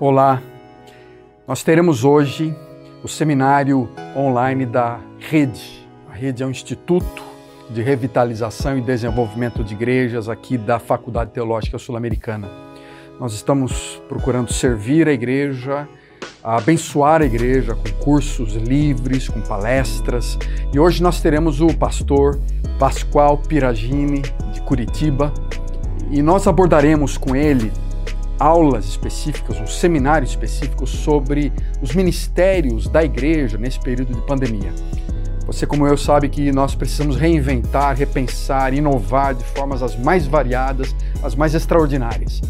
Olá, nós teremos hoje o seminário online da Rede. A Rede é um instituto de revitalização e desenvolvimento de igrejas aqui da Faculdade Teológica Sul-Americana. Nós estamos procurando servir a igreja, abençoar a igreja com cursos livres, com palestras. E hoje nós teremos o pastor Pascoal Piragini, de Curitiba, e nós abordaremos com ele aulas específicas, um seminário específico sobre os ministérios da igreja nesse período de pandemia. Você, como eu, sabe que nós precisamos reinventar, repensar, inovar de formas as mais variadas, as mais extraordinárias.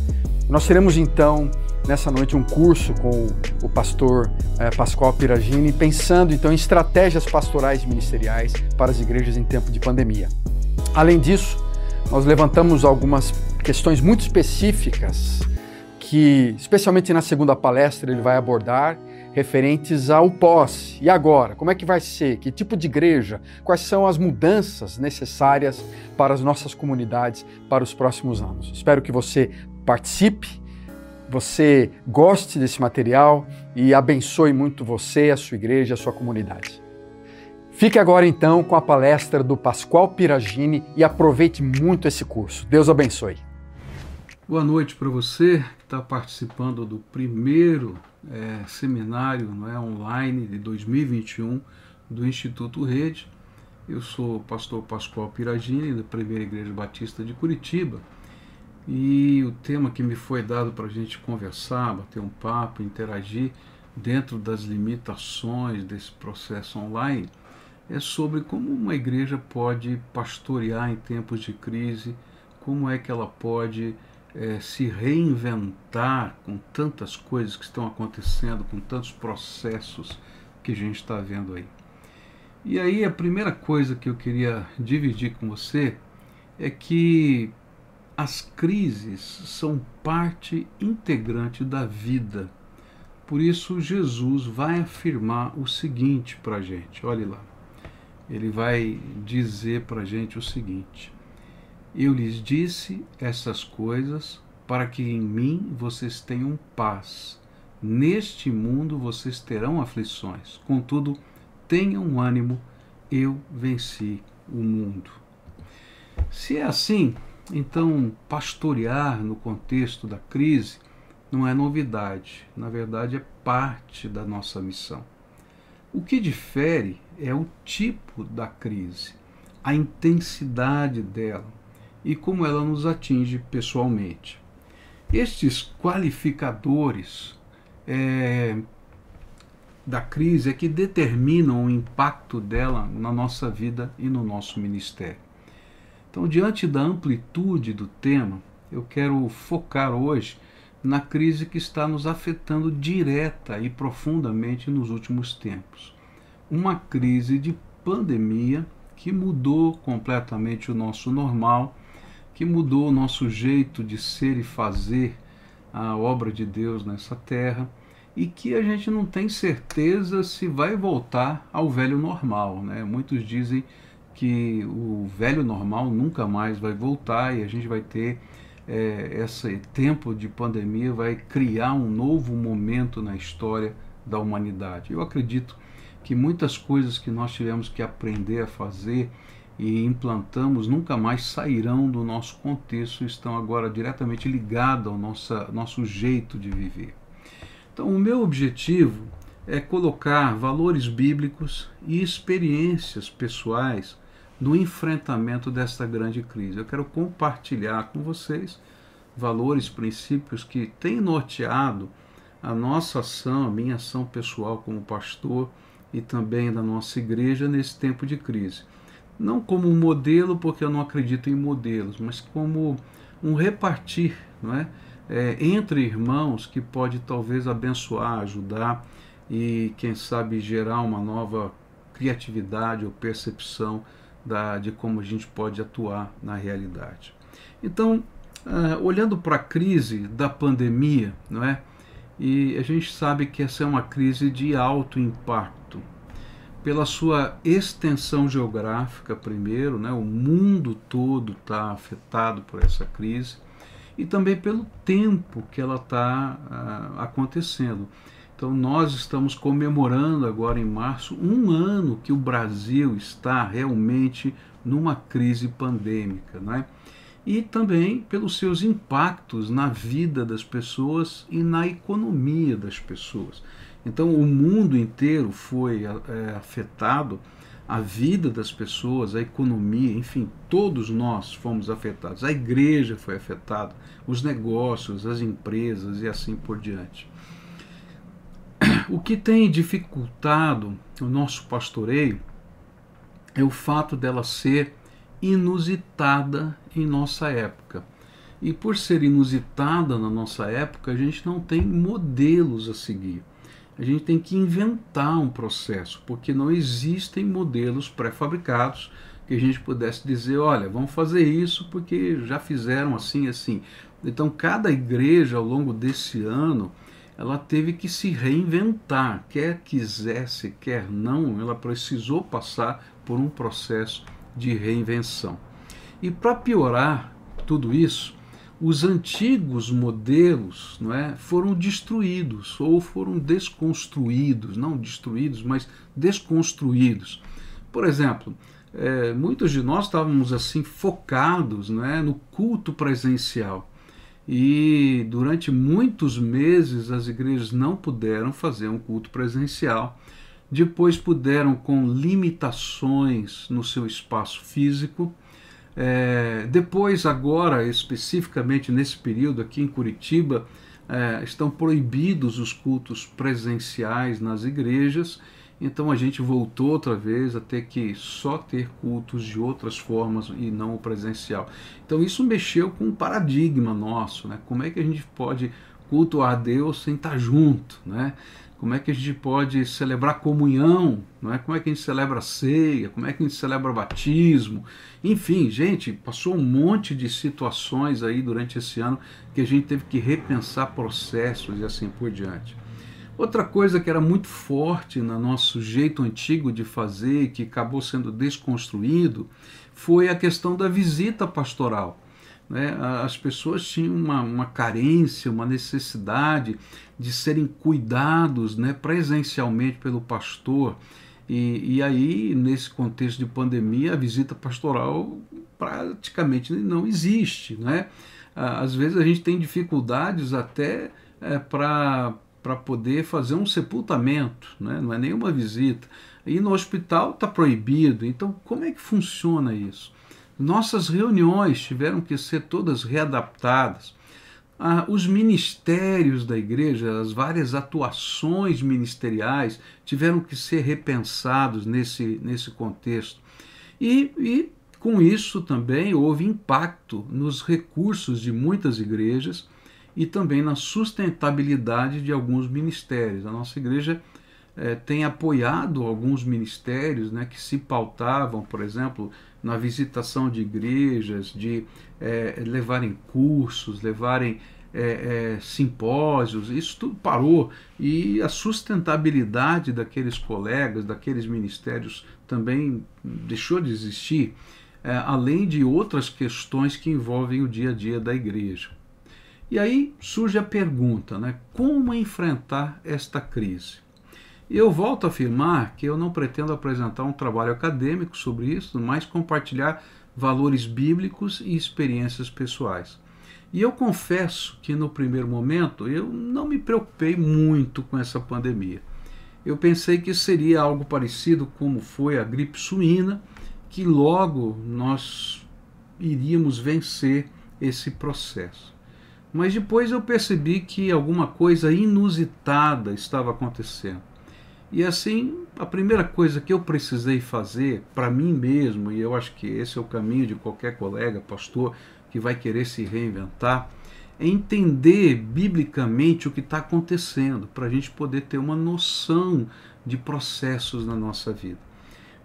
Nós teremos então nessa noite um curso com o pastor eh, Pascoal Piragini, pensando então em estratégias pastorais e ministeriais para as igrejas em tempo de pandemia. Além disso, nós levantamos algumas questões muito específicas que, especialmente na segunda palestra, ele vai abordar referentes ao pós e agora, como é que vai ser, que tipo de igreja, quais são as mudanças necessárias para as nossas comunidades para os próximos anos. Espero que você participe, você goste desse material e abençoe muito você, a sua igreja, a sua comunidade. Fique agora então com a palestra do Pascoal Piragini e aproveite muito esse curso. Deus abençoe. Boa noite para você que está participando do primeiro é, seminário não é, online de 2021 do Instituto Rede. Eu sou o pastor Pascoal Piragini, da Primeira Igreja Batista de Curitiba, e o tema que me foi dado para a gente conversar, bater um papo, interagir dentro das limitações desse processo online é sobre como uma igreja pode pastorear em tempos de crise, como é que ela pode é, se reinventar com tantas coisas que estão acontecendo, com tantos processos que a gente está vendo aí. E aí a primeira coisa que eu queria dividir com você é que as crises são parte integrante da vida. Por isso Jesus vai afirmar o seguinte para a gente, olhe lá. Ele vai dizer para a gente o seguinte: eu lhes disse essas coisas para que em mim vocês tenham paz. Neste mundo vocês terão aflições. Contudo, tenham ânimo, eu venci o mundo. Se é assim, então pastorear no contexto da crise não é novidade, na verdade é parte da nossa missão. O que difere é o tipo da crise, a intensidade dela, e como ela nos atinge pessoalmente. Estes qualificadores é, da crise é que determinam o impacto dela na nossa vida e no nosso ministério. Então, diante da amplitude do tema, eu quero focar hoje na crise que está nos afetando direta e profundamente nos últimos tempos. Uma crise de pandemia que mudou completamente o nosso normal que mudou o nosso jeito de ser e fazer a obra de Deus nessa terra e que a gente não tem certeza se vai voltar ao velho normal. Né? Muitos dizem que o velho normal nunca mais vai voltar e a gente vai ter é, esse tempo de pandemia vai criar um novo momento na história da humanidade. Eu acredito que muitas coisas que nós tivemos que aprender a fazer e implantamos nunca mais sairão do nosso contexto, estão agora diretamente ligados ao nosso, nosso jeito de viver. Então, o meu objetivo é colocar valores bíblicos e experiências pessoais no enfrentamento desta grande crise. Eu quero compartilhar com vocês valores, princípios que têm norteado a nossa ação, a minha ação pessoal como pastor e também da nossa igreja nesse tempo de crise não como um modelo, porque eu não acredito em modelos, mas como um repartir não é? é? entre irmãos que pode talvez abençoar, ajudar e, quem sabe, gerar uma nova criatividade ou percepção da, de como a gente pode atuar na realidade. Então, uh, olhando para a crise da pandemia, não é? E a gente sabe que essa é uma crise de alto impacto pela sua extensão geográfica, primeiro, né, o mundo todo está afetado por essa crise, e também pelo tempo que ela está uh, acontecendo. Então, nós estamos comemorando agora em março um ano que o Brasil está realmente numa crise pandêmica, né? E também pelos seus impactos na vida das pessoas e na economia das pessoas. Então, o mundo inteiro foi é, afetado, a vida das pessoas, a economia, enfim, todos nós fomos afetados. A igreja foi afetada, os negócios, as empresas e assim por diante. O que tem dificultado o nosso pastoreio é o fato dela ser inusitada em nossa época. E por ser inusitada na nossa época, a gente não tem modelos a seguir. A gente tem que inventar um processo, porque não existem modelos pré-fabricados que a gente pudesse dizer, olha, vamos fazer isso porque já fizeram assim assim. Então, cada igreja ao longo desse ano ela teve que se reinventar, quer quisesse, quer não, ela precisou passar por um processo de reinvenção. E para piorar tudo isso, os antigos modelos não é, foram destruídos ou foram desconstruídos, não destruídos, mas desconstruídos. Por exemplo, é, muitos de nós estávamos assim focados não é, no culto presencial. E durante muitos meses as igrejas não puderam fazer um culto presencial. Depois puderam, com limitações no seu espaço físico. É, depois, agora, especificamente nesse período aqui em Curitiba, é, estão proibidos os cultos presenciais nas igrejas então a gente voltou outra vez a ter que só ter cultos de outras formas e não o presencial. Então isso mexeu com um paradigma nosso, né? Como é que a gente pode cultuar Deus sem estar junto, né? Como é que a gente pode celebrar comunhão, não é? Como é que a gente celebra ceia, como é que a gente celebra batismo? Enfim, gente, passou um monte de situações aí durante esse ano que a gente teve que repensar processos e assim por diante. Outra coisa que era muito forte no nosso jeito antigo de fazer, que acabou sendo desconstruído, foi a questão da visita pastoral. Né? As pessoas tinham uma, uma carência, uma necessidade de serem cuidados né, presencialmente pelo pastor. E, e aí, nesse contexto de pandemia, a visita pastoral praticamente não existe. Né? Às vezes a gente tem dificuldades até é, para para poder fazer um sepultamento, né? não é nenhuma visita. E no hospital está proibido. Então, como é que funciona isso? Nossas reuniões tiveram que ser todas readaptadas. Ah, os ministérios da igreja, as várias atuações ministeriais tiveram que ser repensados nesse, nesse contexto. E, e com isso também houve impacto nos recursos de muitas igrejas e também na sustentabilidade de alguns ministérios. A nossa igreja é, tem apoiado alguns ministérios né, que se pautavam, por exemplo, na visitação de igrejas, de é, levarem cursos, levarem é, é, simpósios, isso tudo parou e a sustentabilidade daqueles colegas, daqueles ministérios também deixou de existir, é, além de outras questões que envolvem o dia a dia da igreja. E aí surge a pergunta, né? Como enfrentar esta crise? Eu volto a afirmar que eu não pretendo apresentar um trabalho acadêmico sobre isso, mas compartilhar valores bíblicos e experiências pessoais. E eu confesso que no primeiro momento eu não me preocupei muito com essa pandemia. Eu pensei que seria algo parecido como foi a gripe suína, que logo nós iríamos vencer esse processo. Mas depois eu percebi que alguma coisa inusitada estava acontecendo. E assim, a primeira coisa que eu precisei fazer para mim mesmo, e eu acho que esse é o caminho de qualquer colega, pastor, que vai querer se reinventar, é entender biblicamente o que está acontecendo, para a gente poder ter uma noção de processos na nossa vida.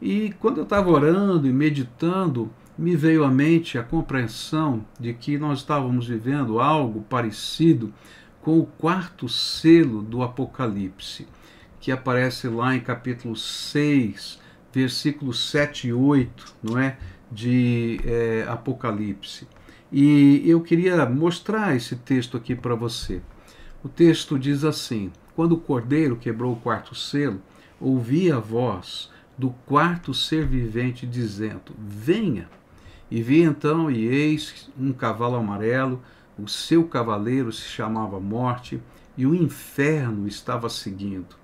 E quando eu estava orando e meditando, me veio à mente a compreensão de que nós estávamos vivendo algo parecido com o quarto selo do Apocalipse, que aparece lá em capítulo 6, versículos 7 e 8, não é? De é, Apocalipse. E eu queria mostrar esse texto aqui para você. O texto diz assim: Quando o cordeiro quebrou o quarto selo, ouvi a voz do quarto ser vivente dizendo: Venha. E vi então, e eis um cavalo amarelo, o seu cavaleiro se chamava Morte, e o inferno estava seguindo.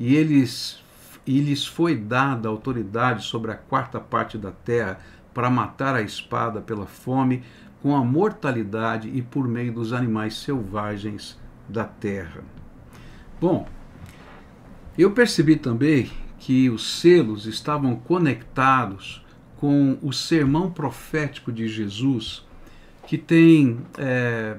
E eles e lhes foi dada autoridade sobre a quarta parte da terra para matar a espada pela fome, com a mortalidade e por meio dos animais selvagens da terra. Bom, eu percebi também que os selos estavam conectados com o sermão profético de Jesus, que tem, é,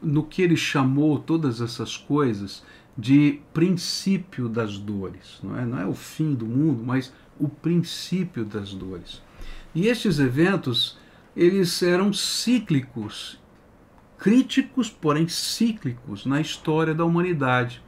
no que ele chamou todas essas coisas, de princípio das dores. Não é, não é o fim do mundo, mas o princípio das dores. E estes eventos, eles eram cíclicos, críticos, porém cíclicos na história da humanidade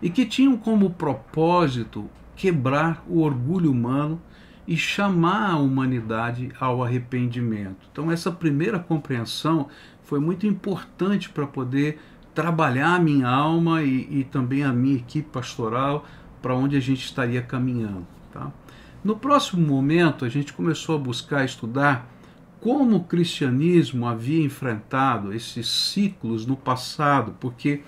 e que tinham como propósito quebrar o orgulho humano e chamar a humanidade ao arrependimento. Então, essa primeira compreensão foi muito importante para poder trabalhar a minha alma e, e, também a minha equipe pastoral para onde a gente estaria caminhando. Tá? No próximo momento, a gente começou a buscar estudar como o cristianismo havia enfrentado esses ciclos no passado, porque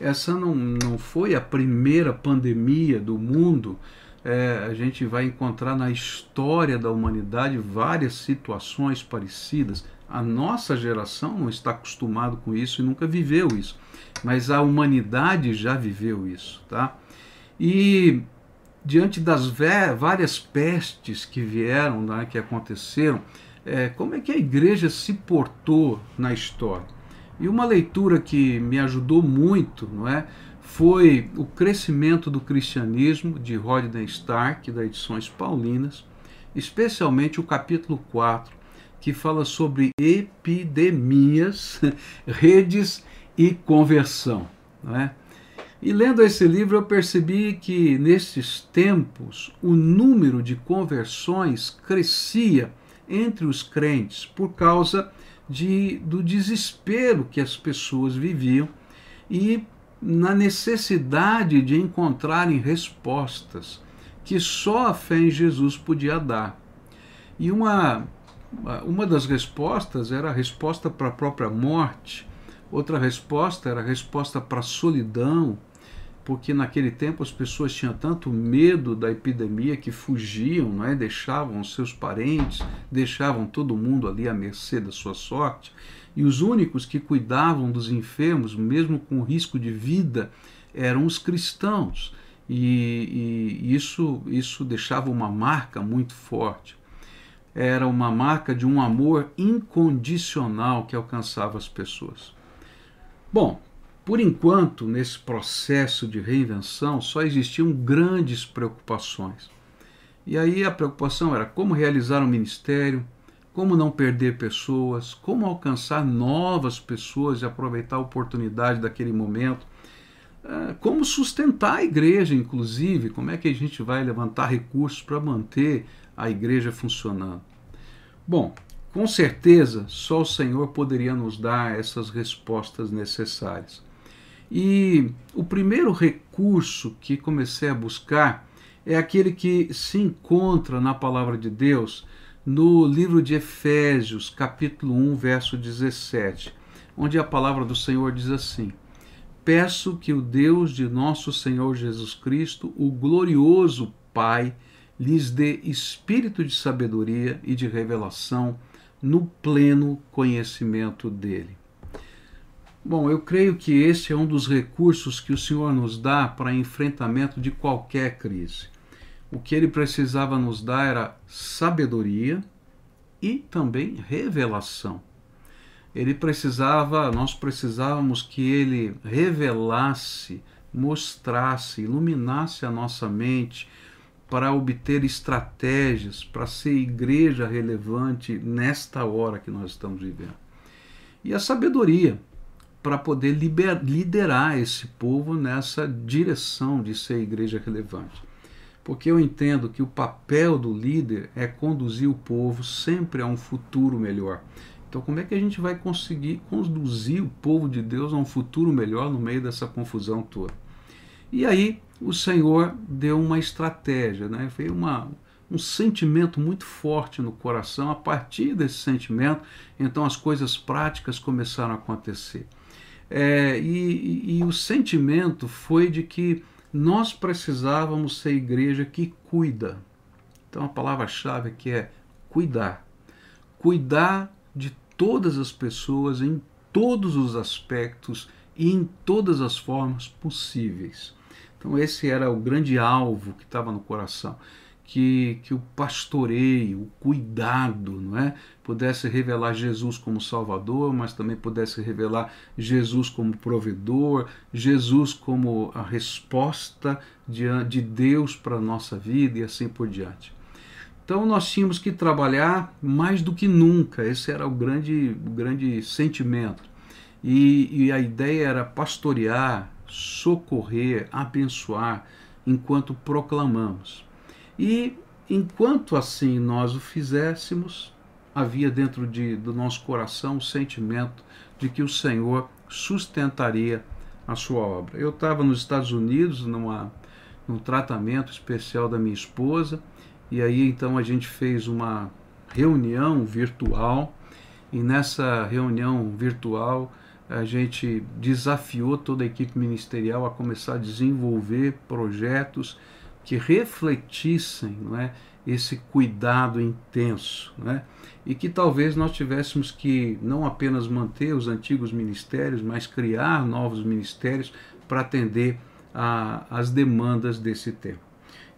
essa não, não foi a primeira pandemia do mundo. É, a gente vai encontrar na história da humanidade várias situações parecidas. A nossa geração não está acostumado com isso e nunca viveu isso, mas a humanidade já viveu isso, tá? E diante das várias pestes que vieram, né, que aconteceram, é, como é que a igreja se portou na história? E uma leitura que me ajudou muito, não é, foi o crescimento do cristianismo de Rodney Stark, da Edições Paulinas, especialmente o capítulo 4, que fala sobre epidemias, redes e conversão. Não é? E lendo esse livro, eu percebi que nesses tempos o número de conversões crescia entre os crentes por causa de, do desespero que as pessoas viviam e na necessidade de encontrarem respostas que só a fé em Jesus podia dar. E uma, uma das respostas era a resposta para a própria morte, outra resposta era a resposta para a solidão, porque naquele tempo as pessoas tinham tanto medo da epidemia que fugiam, não é? deixavam seus parentes, deixavam todo mundo ali à mercê da sua sorte. E os únicos que cuidavam dos enfermos, mesmo com risco de vida, eram os cristãos. E, e isso, isso deixava uma marca muito forte. Era uma marca de um amor incondicional que alcançava as pessoas. Bom, por enquanto, nesse processo de reinvenção, só existiam grandes preocupações. E aí a preocupação era como realizar um ministério, como não perder pessoas, como alcançar novas pessoas e aproveitar a oportunidade daquele momento, é, como sustentar a igreja, inclusive, como é que a gente vai levantar recursos para manter a igreja funcionando. Bom, com certeza só o Senhor poderia nos dar essas respostas necessárias. E o primeiro recurso que comecei a buscar é aquele que se encontra na palavra de Deus no livro de Efésios, capítulo 1, verso 17, onde a palavra do Senhor diz assim: Peço que o Deus de nosso Senhor Jesus Cristo, o glorioso Pai, lhes dê espírito de sabedoria e de revelação no pleno conhecimento dele. Bom, eu creio que esse é um dos recursos que o Senhor nos dá para enfrentamento de qualquer crise. O que ele precisava nos dar era sabedoria e também revelação. Ele precisava, nós precisávamos que ele revelasse, mostrasse, iluminasse a nossa mente para obter estratégias, para ser igreja relevante nesta hora que nós estamos vivendo. E a sabedoria, para poder liber, liderar esse povo nessa direção de ser igreja relevante. Porque eu entendo que o papel do líder é conduzir o povo sempre a um futuro melhor. Então, como é que a gente vai conseguir conduzir o povo de Deus a um futuro melhor no meio dessa confusão toda? E aí, o Senhor deu uma estratégia, né? Veio uma, um sentimento muito forte no coração. A partir desse sentimento, então as coisas práticas começaram a acontecer. É, e, e, o sentimento foi de que nós precisávamos ser igreja que cuida. Então a palavra-chave aqui é cuidar. Cuidar de todas as pessoas em todos os aspectos e em todas as formas possíveis. Então esse era o grande alvo que estava no coração que, que o pastoreio, o cuidado, não é? pudesse revelar Jesus como Salvador, mas também pudesse revelar Jesus como provedor, Jesus como a resposta de, de Deus para a nossa vida e assim por diante. Então nós tínhamos que trabalhar mais do que nunca, esse era o grande, o grande sentimento. E, e a ideia era pastorear, socorrer, abençoar, enquanto proclamamos. E enquanto assim nós o fizéssemos, havia dentro de, do nosso coração o sentimento de que o Senhor sustentaria a sua obra. Eu estava nos Estados Unidos numa, num tratamento especial da minha esposa, e aí então a gente fez uma reunião virtual, e nessa reunião virtual a gente desafiou toda a equipe ministerial a começar a desenvolver projetos que refletissem não é, esse cuidado intenso. Não é? E que talvez nós tivéssemos que não apenas manter os antigos ministérios, mas criar novos ministérios para atender às demandas desse tempo.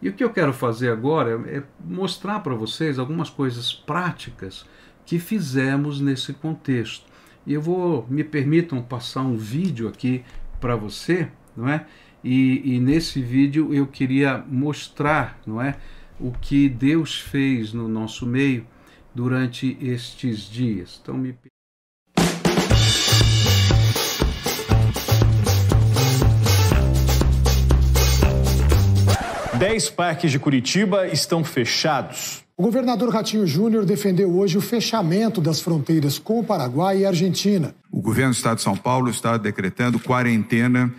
E o que eu quero fazer agora é mostrar para vocês algumas coisas práticas que fizemos nesse contexto. E eu vou, me permitam passar um vídeo aqui para você, não é? E, e, nesse vídeo eu queria mostrar, não é, o que Deus fez no nosso meio durante estes dias. Então me Dez parques de Curitiba estão fechados. O governador Ratinho Júnior defendeu hoje o fechamento das fronteiras com o Paraguai e a Argentina. O governo do estado de São Paulo está decretando quarentena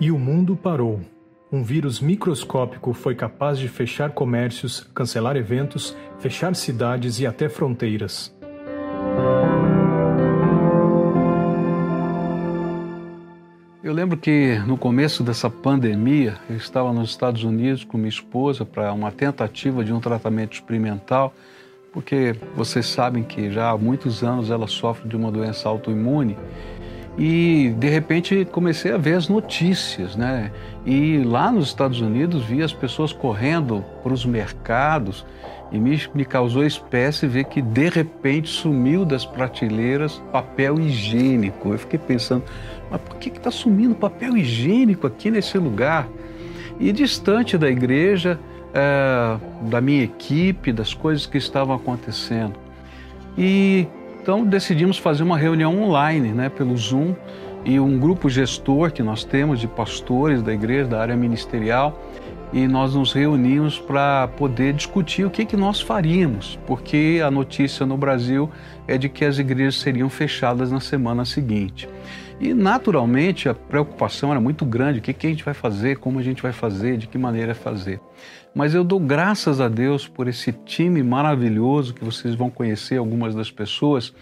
E o mundo parou. Um vírus microscópico foi capaz de fechar comércios, cancelar eventos, fechar cidades e até fronteiras. Eu lembro que no começo dessa pandemia, eu estava nos Estados Unidos com minha esposa para uma tentativa de um tratamento experimental, porque vocês sabem que já há muitos anos ela sofre de uma doença autoimune e de repente comecei a ver as notícias, né? E lá nos Estados Unidos vi as pessoas correndo para os mercados e me, me causou espécie ver que de repente sumiu das prateleiras papel higiênico. Eu fiquei pensando, mas por que está sumindo papel higiênico aqui nesse lugar? E distante da igreja, é, da minha equipe, das coisas que estavam acontecendo. E então decidimos fazer uma reunião online, né, pelo Zoom, e um grupo gestor que nós temos de pastores da igreja, da área ministerial, e nós nos reunimos para poder discutir o que, que nós faríamos, porque a notícia no Brasil é de que as igrejas seriam fechadas na semana seguinte. E naturalmente a preocupação era muito grande: o que, que a gente vai fazer, como a gente vai fazer, de que maneira fazer. Mas eu dou graças a Deus por esse time maravilhoso que vocês vão conhecer algumas das pessoas,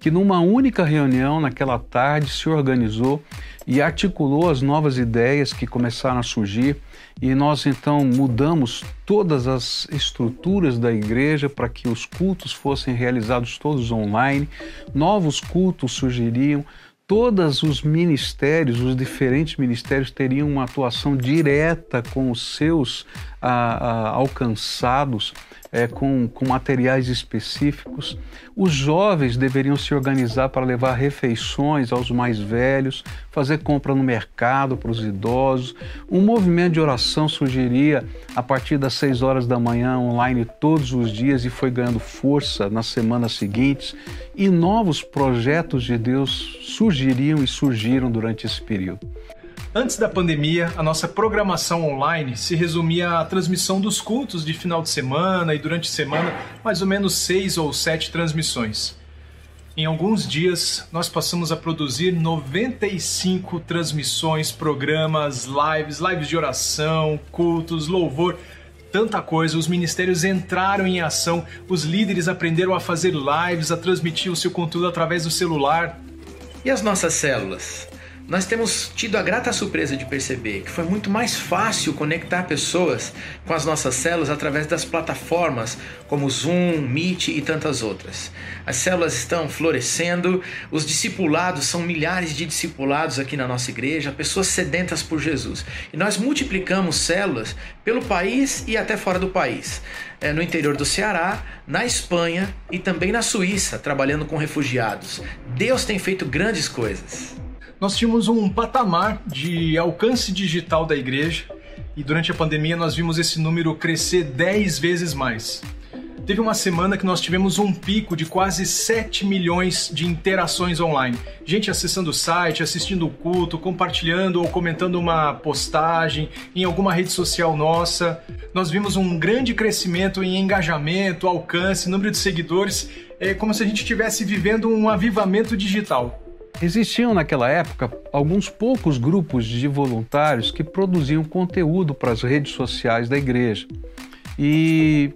que numa única reunião naquela tarde se organizou e articulou as novas ideias que começaram a surgir. E nós então mudamos todas as estruturas da igreja para que os cultos fossem realizados todos online, novos cultos surgiriam, todos os ministérios, os diferentes ministérios teriam uma atuação direta com os seus ah, ah, alcançados é, com, com materiais específicos. Os jovens deveriam se organizar para levar refeições aos mais velhos, fazer compra no mercado para os idosos. Um movimento de oração surgiria a partir das 6 horas da manhã online todos os dias e foi ganhando força nas semanas seguintes. E novos projetos de Deus surgiriam e surgiram durante esse período. Antes da pandemia, a nossa programação online se resumia à transmissão dos cultos de final de semana e durante a semana, mais ou menos seis ou sete transmissões. Em alguns dias, nós passamos a produzir 95 transmissões, programas, lives, lives de oração, cultos, louvor, tanta coisa. Os ministérios entraram em ação, os líderes aprenderam a fazer lives, a transmitir o seu conteúdo através do celular. E as nossas células? Nós temos tido a grata surpresa de perceber que foi muito mais fácil conectar pessoas com as nossas células através das plataformas como Zoom, Meet e tantas outras. As células estão florescendo, os discipulados são milhares de discipulados aqui na nossa igreja, pessoas sedentas por Jesus. E nós multiplicamos células pelo país e até fora do país. É, no interior do Ceará, na Espanha e também na Suíça, trabalhando com refugiados. Deus tem feito grandes coisas nós tínhamos um patamar de alcance digital da igreja e durante a pandemia nós vimos esse número crescer 10 vezes mais. Teve uma semana que nós tivemos um pico de quase 7 milhões de interações online. Gente acessando o site, assistindo o culto, compartilhando ou comentando uma postagem em alguma rede social nossa. Nós vimos um grande crescimento em engajamento, alcance, número de seguidores. É como se a gente estivesse vivendo um avivamento digital. Existiam naquela época alguns poucos grupos de voluntários que produziam conteúdo para as redes sociais da igreja e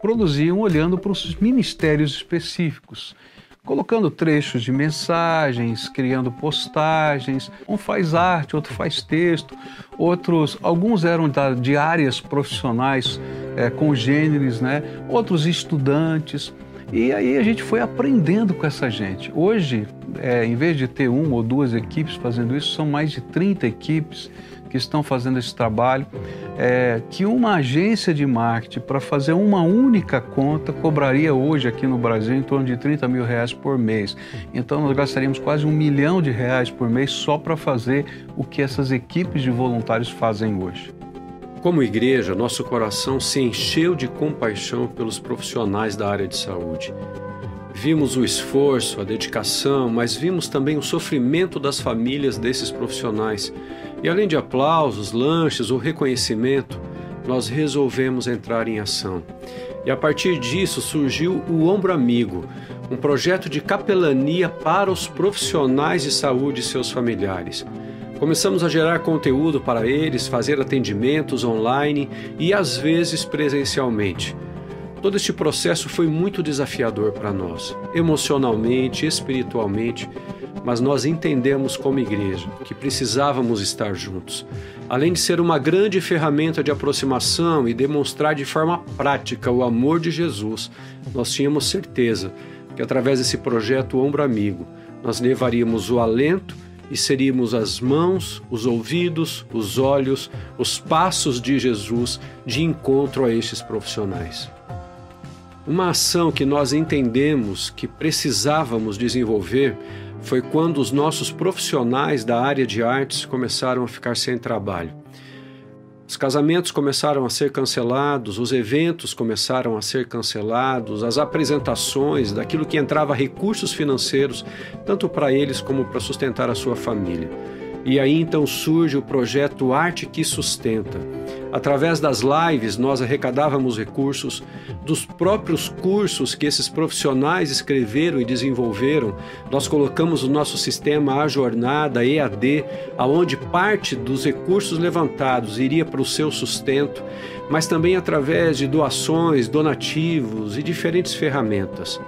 produziam olhando para os ministérios específicos, colocando trechos de mensagens, criando postagens. Um faz arte, outro faz texto, outros, alguns eram de áreas profissionais é, congêneres, né? outros estudantes. E aí a gente foi aprendendo com essa gente. Hoje, é, em vez de ter uma ou duas equipes fazendo isso, são mais de 30 equipes que estão fazendo esse trabalho. É, que uma agência de marketing para fazer uma única conta cobraria hoje aqui no Brasil em torno de 30 mil reais por mês. Então nós gastaríamos quase um milhão de reais por mês só para fazer o que essas equipes de voluntários fazem hoje. Como igreja, nosso coração se encheu de compaixão pelos profissionais da área de saúde. Vimos o esforço, a dedicação, mas vimos também o sofrimento das famílias desses profissionais. E além de aplausos, lanches ou reconhecimento, nós resolvemos entrar em ação. E a partir disso surgiu o Ombro Amigo, um projeto de capelania para os profissionais de saúde e seus familiares. Começamos a gerar conteúdo para eles, fazer atendimentos online e às vezes presencialmente. Todo este processo foi muito desafiador para nós, emocionalmente, espiritualmente, mas nós entendemos como igreja que precisávamos estar juntos. Além de ser uma grande ferramenta de aproximação e demonstrar de forma prática o amor de Jesus, nós tínhamos certeza que através desse projeto Ombro Amigo, nós levaríamos o alento e seríamos as mãos, os ouvidos, os olhos, os passos de Jesus de encontro a estes profissionais. Uma ação que nós entendemos que precisávamos desenvolver foi quando os nossos profissionais da área de artes começaram a ficar sem trabalho. Os casamentos começaram a ser cancelados, os eventos começaram a ser cancelados, as apresentações daquilo que entrava recursos financeiros, tanto para eles como para sustentar a sua família. E aí então surge o projeto Arte que Sustenta. Através das lives, nós arrecadávamos recursos dos próprios cursos que esses profissionais escreveram e desenvolveram. Nós colocamos o nosso sistema A Jornada EAD, aonde parte dos recursos levantados iria para o seu sustento, mas também através de doações, donativos e diferentes ferramentas.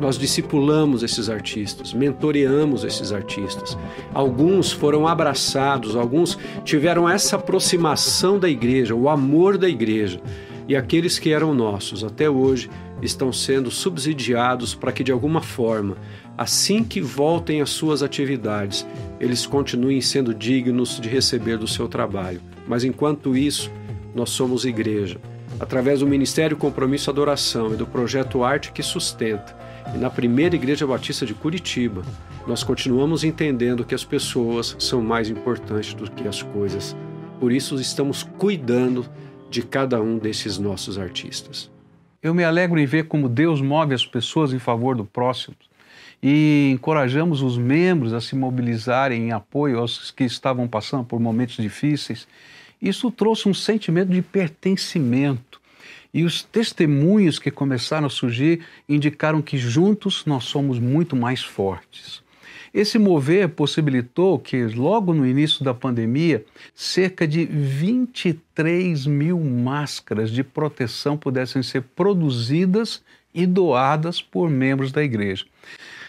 Nós discipulamos esses artistas, mentoreamos esses artistas. Alguns foram abraçados, alguns tiveram essa aproximação da igreja, o amor da igreja. E aqueles que eram nossos até hoje estão sendo subsidiados para que, de alguma forma, assim que voltem às suas atividades, eles continuem sendo dignos de receber do seu trabalho. Mas enquanto isso, nós somos igreja. Através do Ministério Compromisso Adoração e do projeto Arte que Sustenta, e na primeira Igreja Batista de Curitiba, nós continuamos entendendo que as pessoas são mais importantes do que as coisas. Por isso, estamos cuidando de cada um desses nossos artistas. Eu me alegro em ver como Deus move as pessoas em favor do próximo. e encorajamos os membros a se mobilizarem em apoio aos que estavam passando por momentos difíceis. Isso trouxe um sentimento de pertencimento. E os testemunhos que começaram a surgir indicaram que juntos nós somos muito mais fortes. Esse mover possibilitou que, logo no início da pandemia, cerca de 23 mil máscaras de proteção pudessem ser produzidas e doadas por membros da igreja.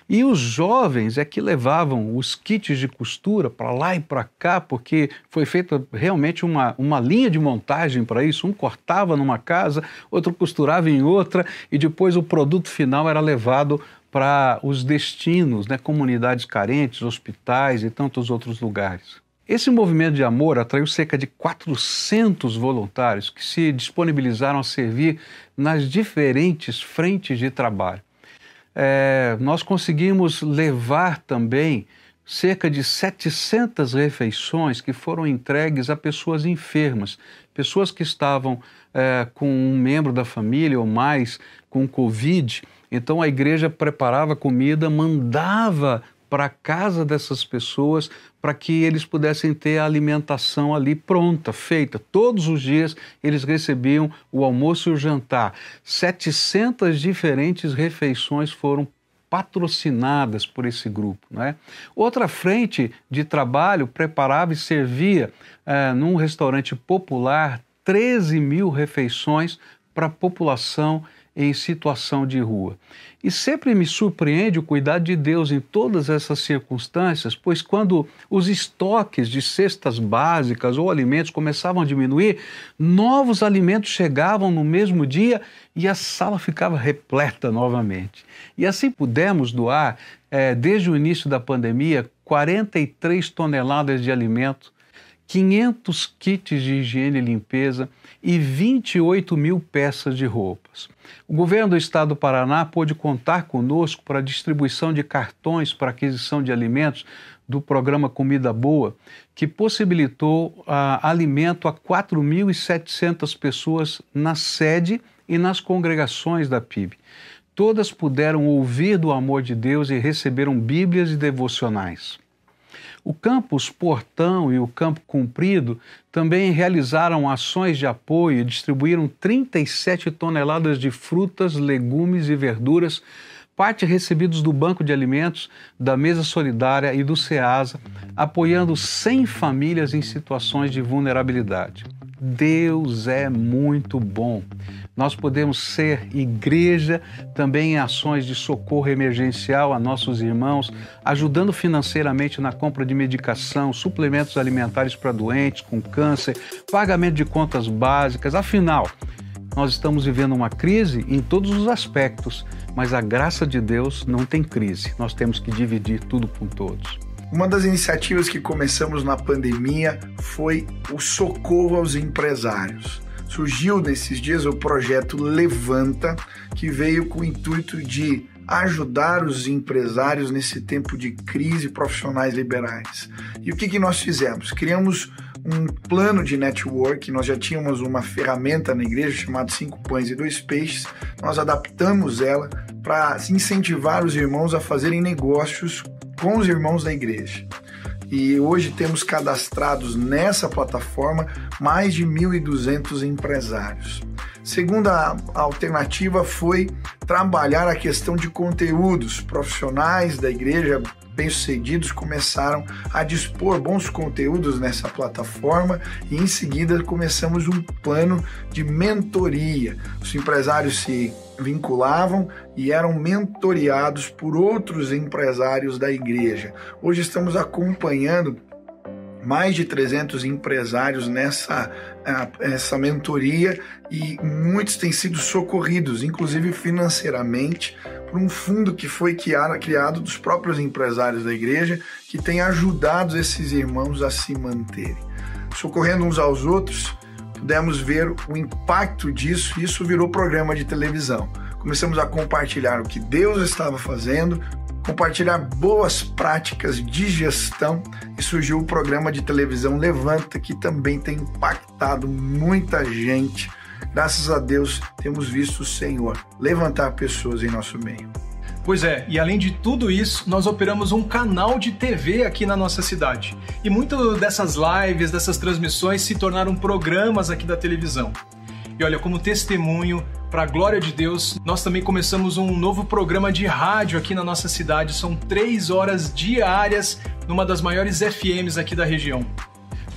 E os jovens é que levavam os kits de costura para lá e para cá, porque foi feita realmente uma, uma linha de montagem para isso. Um cortava numa casa, outro costurava em outra, e depois o produto final era levado para os destinos, né, comunidades carentes, hospitais e tantos outros lugares. Esse movimento de amor atraiu cerca de 400 voluntários que se disponibilizaram a servir nas diferentes frentes de trabalho. É, nós conseguimos levar também cerca de 700 refeições que foram entregues a pessoas enfermas, pessoas que estavam é, com um membro da família ou mais com Covid. Então a igreja preparava comida, mandava para a casa dessas pessoas para que eles pudessem ter a alimentação ali pronta, feita. Todos os dias eles recebiam o almoço e o jantar. 700 diferentes refeições foram patrocinadas por esse grupo. Né? Outra frente de trabalho preparava e servia é, num restaurante popular 13 mil refeições para a população em situação de rua. E sempre me surpreende o cuidado de Deus em todas essas circunstâncias, pois quando os estoques de cestas básicas ou alimentos começavam a diminuir, novos alimentos chegavam no mesmo dia e a sala ficava repleta novamente. E assim pudemos doar, é, desde o início da pandemia, 43 toneladas de alimento 500 kits de higiene e limpeza e 28 mil peças de roupas. O governo do estado do Paraná pôde contar conosco para a distribuição de cartões para aquisição de alimentos do programa Comida Boa, que possibilitou uh, alimento a 4.700 pessoas na sede e nas congregações da PIB. Todas puderam ouvir do amor de Deus e receberam Bíblias e devocionais. O campus Portão e o Campo Cumprido também realizaram ações de apoio e distribuíram 37 toneladas de frutas, legumes e verduras, parte recebidos do Banco de Alimentos, da Mesa Solidária e do SEASA, apoiando 100 famílias em situações de vulnerabilidade. Deus é muito bom. Nós podemos ser igreja também em ações de socorro emergencial a nossos irmãos, ajudando financeiramente na compra de medicação, suplementos alimentares para doentes com câncer, pagamento de contas básicas. Afinal, nós estamos vivendo uma crise em todos os aspectos, mas a graça de Deus não tem crise. Nós temos que dividir tudo com todos. Uma das iniciativas que começamos na pandemia foi o socorro aos empresários. Surgiu nesses dias o projeto Levanta, que veio com o intuito de ajudar os empresários nesse tempo de crise profissionais liberais. E o que, que nós fizemos? Criamos um plano de network, nós já tínhamos uma ferramenta na igreja chamada Cinco Pães e Dois Peixes, nós adaptamos ela para incentivar os irmãos a fazerem negócios com os irmãos da igreja. E hoje temos cadastrados nessa plataforma mais de 1.200 empresários. Segunda alternativa foi trabalhar a questão de conteúdos. Profissionais da igreja bem-sucedidos começaram a dispor bons conteúdos nessa plataforma e em seguida começamos um plano de mentoria. Os empresários se vinculavam e eram mentoriados por outros empresários da igreja. Hoje estamos acompanhando mais de 300 empresários nessa essa mentoria e muitos têm sido socorridos, inclusive financeiramente, por um fundo que foi criado dos próprios empresários da igreja, que tem ajudado esses irmãos a se manterem. Socorrendo uns aos outros, pudemos ver o impacto disso e isso virou programa de televisão. Começamos a compartilhar o que Deus estava fazendo, compartilhar boas práticas de gestão e surgiu o programa de televisão Levanta, que também tem impactado muita gente. Graças a Deus temos visto o Senhor levantar pessoas em nosso meio. Pois é, e além de tudo isso, nós operamos um canal de TV aqui na nossa cidade. E muito dessas lives, dessas transmissões se tornaram programas aqui da televisão. E olha, como testemunho, para a glória de Deus, nós também começamos um novo programa de rádio aqui na nossa cidade. São três horas diárias numa das maiores FMs aqui da região.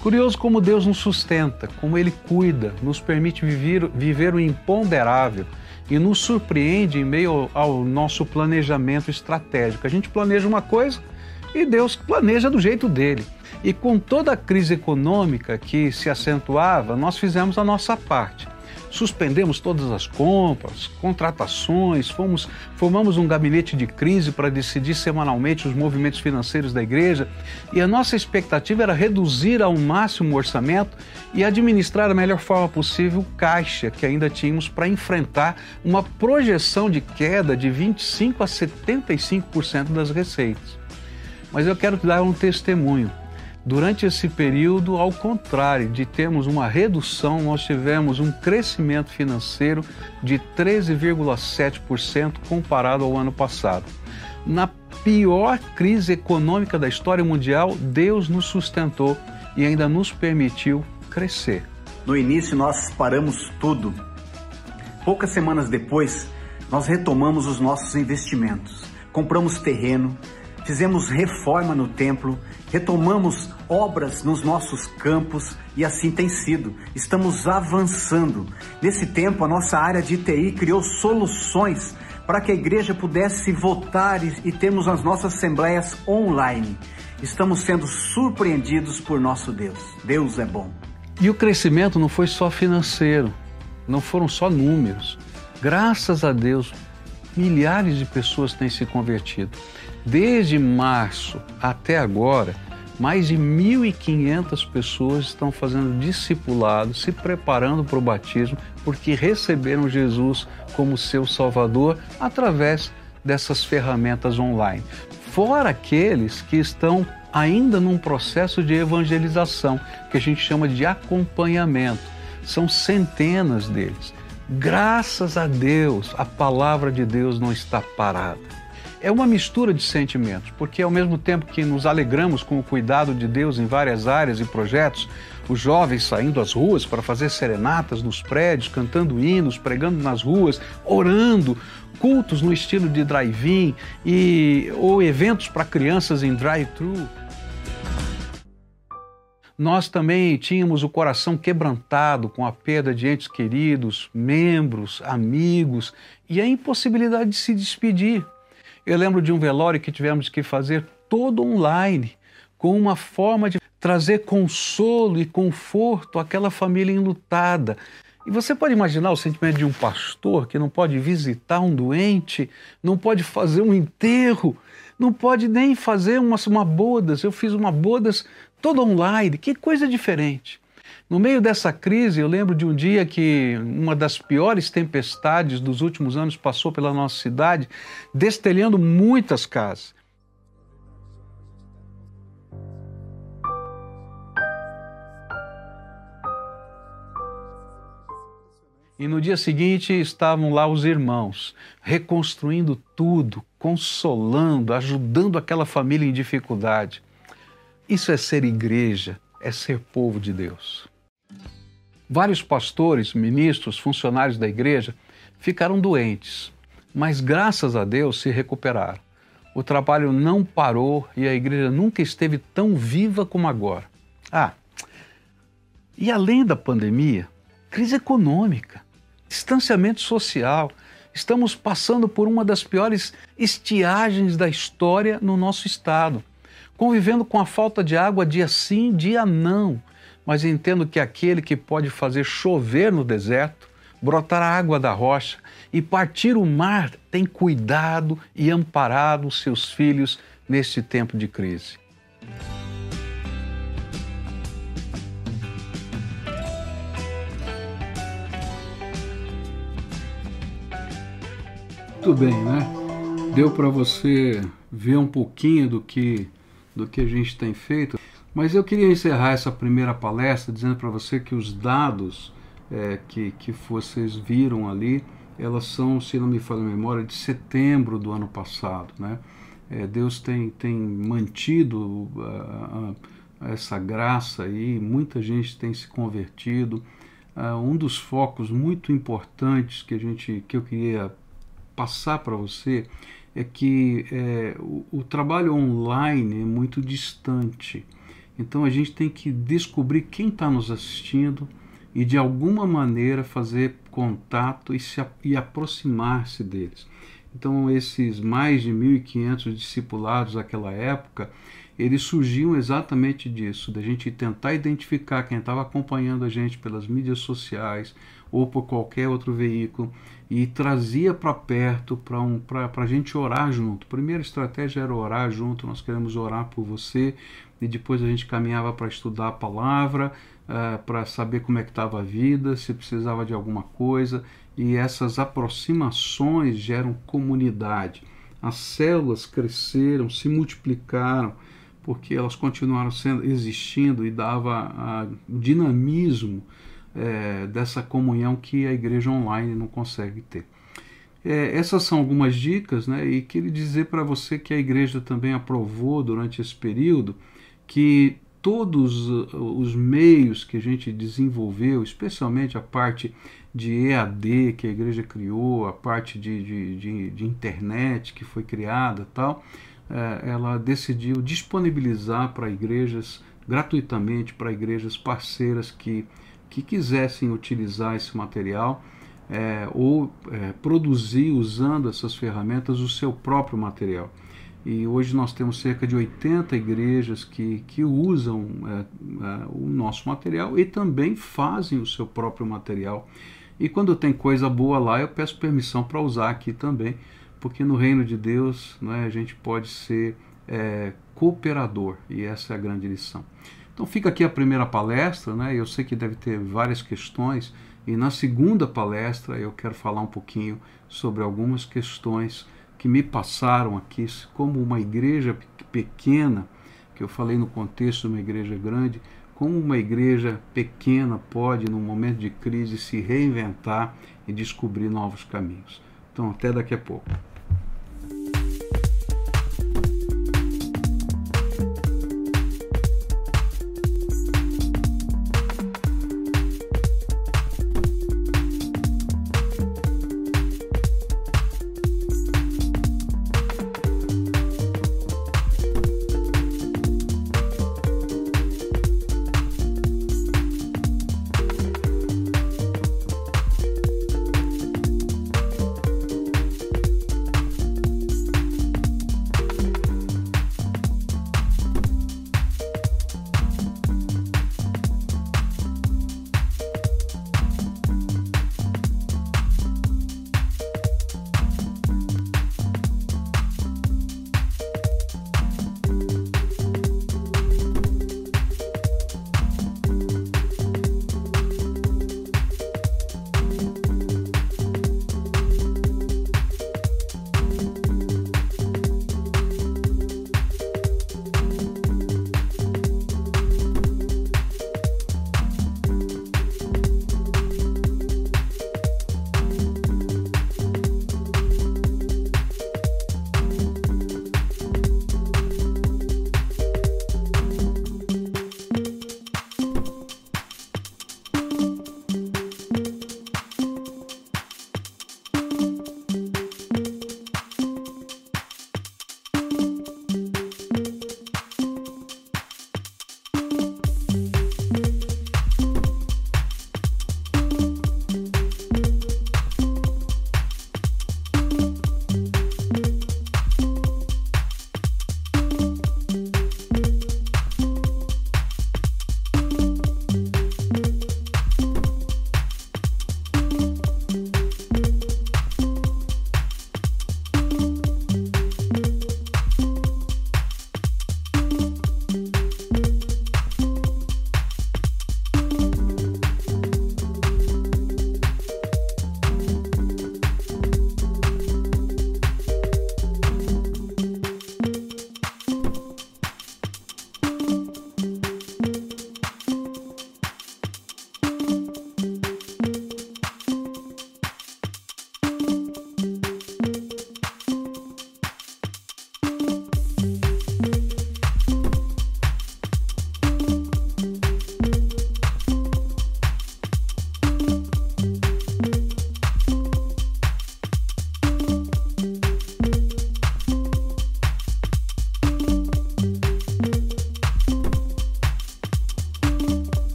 Curioso como Deus nos sustenta, como Ele cuida, nos permite viver, viver o imponderável e nos surpreende em meio ao nosso planejamento estratégico. A gente planeja uma coisa e Deus planeja do jeito dele. E com toda a crise econômica que se acentuava, nós fizemos a nossa parte suspendemos todas as compras, contratações, fomos, formamos um gabinete de crise para decidir semanalmente os movimentos financeiros da igreja e a nossa expectativa era reduzir ao máximo o orçamento e administrar da melhor forma possível o caixa que ainda tínhamos para enfrentar uma projeção de queda de 25 a 75% das receitas. Mas eu quero te dar um testemunho. Durante esse período, ao contrário de termos uma redução, nós tivemos um crescimento financeiro de 13,7% comparado ao ano passado. Na pior crise econômica da história mundial, Deus nos sustentou e ainda nos permitiu crescer. No início, nós paramos tudo. Poucas semanas depois, nós retomamos os nossos investimentos. Compramos terreno, fizemos reforma no templo, retomamos obras nos nossos campos e assim tem sido. Estamos avançando. Nesse tempo, a nossa área de TI criou soluções para que a igreja pudesse votar e, termos as nossas assembleias online. Estamos sendo surpreendidos por nosso Deus. Deus é bom. E o crescimento não foi só financeiro, não foram só números. Graças a Deus, milhares de pessoas têm se convertido. Desde março até agora, mais de 1.500 pessoas estão fazendo discipulado, se preparando para o batismo, porque receberam Jesus como seu Salvador através dessas ferramentas online. Fora aqueles que estão ainda num processo de evangelização, que a gente chama de acompanhamento. São centenas deles. Graças a Deus, a palavra de Deus não está parada é uma mistura de sentimentos, porque ao mesmo tempo que nos alegramos com o cuidado de Deus em várias áreas e projetos, os jovens saindo às ruas para fazer serenatas nos prédios, cantando hinos, pregando nas ruas, orando, cultos no estilo de drive-in e ou eventos para crianças em drive-thru. Nós também tínhamos o coração quebrantado com a perda de entes queridos, membros, amigos e a impossibilidade de se despedir. Eu lembro de um velório que tivemos que fazer todo online, com uma forma de trazer consolo e conforto àquela família enlutada. E você pode imaginar o sentimento de um pastor que não pode visitar um doente, não pode fazer um enterro, não pode nem fazer uma, uma bodas. Eu fiz uma bodas toda online, que coisa diferente. No meio dessa crise, eu lembro de um dia que uma das piores tempestades dos últimos anos passou pela nossa cidade, destelhando muitas casas. E no dia seguinte estavam lá os irmãos, reconstruindo tudo, consolando, ajudando aquela família em dificuldade. Isso é ser igreja, é ser povo de Deus. Vários pastores, ministros, funcionários da igreja ficaram doentes, mas graças a Deus se recuperaram. O trabalho não parou e a igreja nunca esteve tão viva como agora. Ah, e além da pandemia, crise econômica, distanciamento social, estamos passando por uma das piores estiagens da história no nosso estado, convivendo com a falta de água dia sim, dia não, mas entendo que aquele que pode fazer chover no deserto, brotar a água da rocha e partir o mar tem cuidado e amparado seus filhos neste tempo de crise. Muito bem, né? Deu para você ver um pouquinho do que do que a gente tem feito. Mas eu queria encerrar essa primeira palestra dizendo para você que os dados é, que, que vocês viram ali elas são, se não me falha a memória, de setembro do ano passado. Né? É, Deus tem, tem mantido uh, essa graça aí, muita gente tem se convertido. Uh, um dos focos muito importantes que, a gente, que eu queria passar para você é que é, o, o trabalho online é muito distante. Então a gente tem que descobrir quem está nos assistindo e de alguma maneira fazer contato e, se, e aproximar-se deles. Então esses mais de 1.500 discipulados daquela época, eles surgiam exatamente disso, da gente tentar identificar quem estava acompanhando a gente pelas mídias sociais ou por qualquer outro veículo e trazia para perto para um, a gente orar junto. A primeira estratégia era orar junto, nós queremos orar por você, e depois a gente caminhava para estudar a palavra, uh, para saber como é que estava a vida, se precisava de alguma coisa, e essas aproximações geram comunidade. As células cresceram, se multiplicaram, porque elas continuaram sendo, existindo e dava o dinamismo é, dessa comunhão que a igreja online não consegue ter. É, essas são algumas dicas, né? E queria dizer para você que a igreja também aprovou durante esse período que todos os meios que a gente desenvolveu, especialmente a parte de EAD que a igreja criou, a parte de, de, de, de internet que foi criada tal, é, ela decidiu disponibilizar para igrejas gratuitamente para igrejas parceiras que que quisessem utilizar esse material é, ou é, produzir usando essas ferramentas o seu próprio material. E hoje nós temos cerca de 80 igrejas que, que usam é, é, o nosso material e também fazem o seu próprio material. E quando tem coisa boa lá, eu peço permissão para usar aqui também, porque no reino de Deus né, a gente pode ser é, cooperador, e essa é a grande lição. Então fica aqui a primeira palestra, né? Eu sei que deve ter várias questões e na segunda palestra eu quero falar um pouquinho sobre algumas questões que me passaram aqui como uma igreja pequena, que eu falei no contexto de uma igreja grande, como uma igreja pequena pode, num momento de crise, se reinventar e descobrir novos caminhos. Então, até daqui a pouco.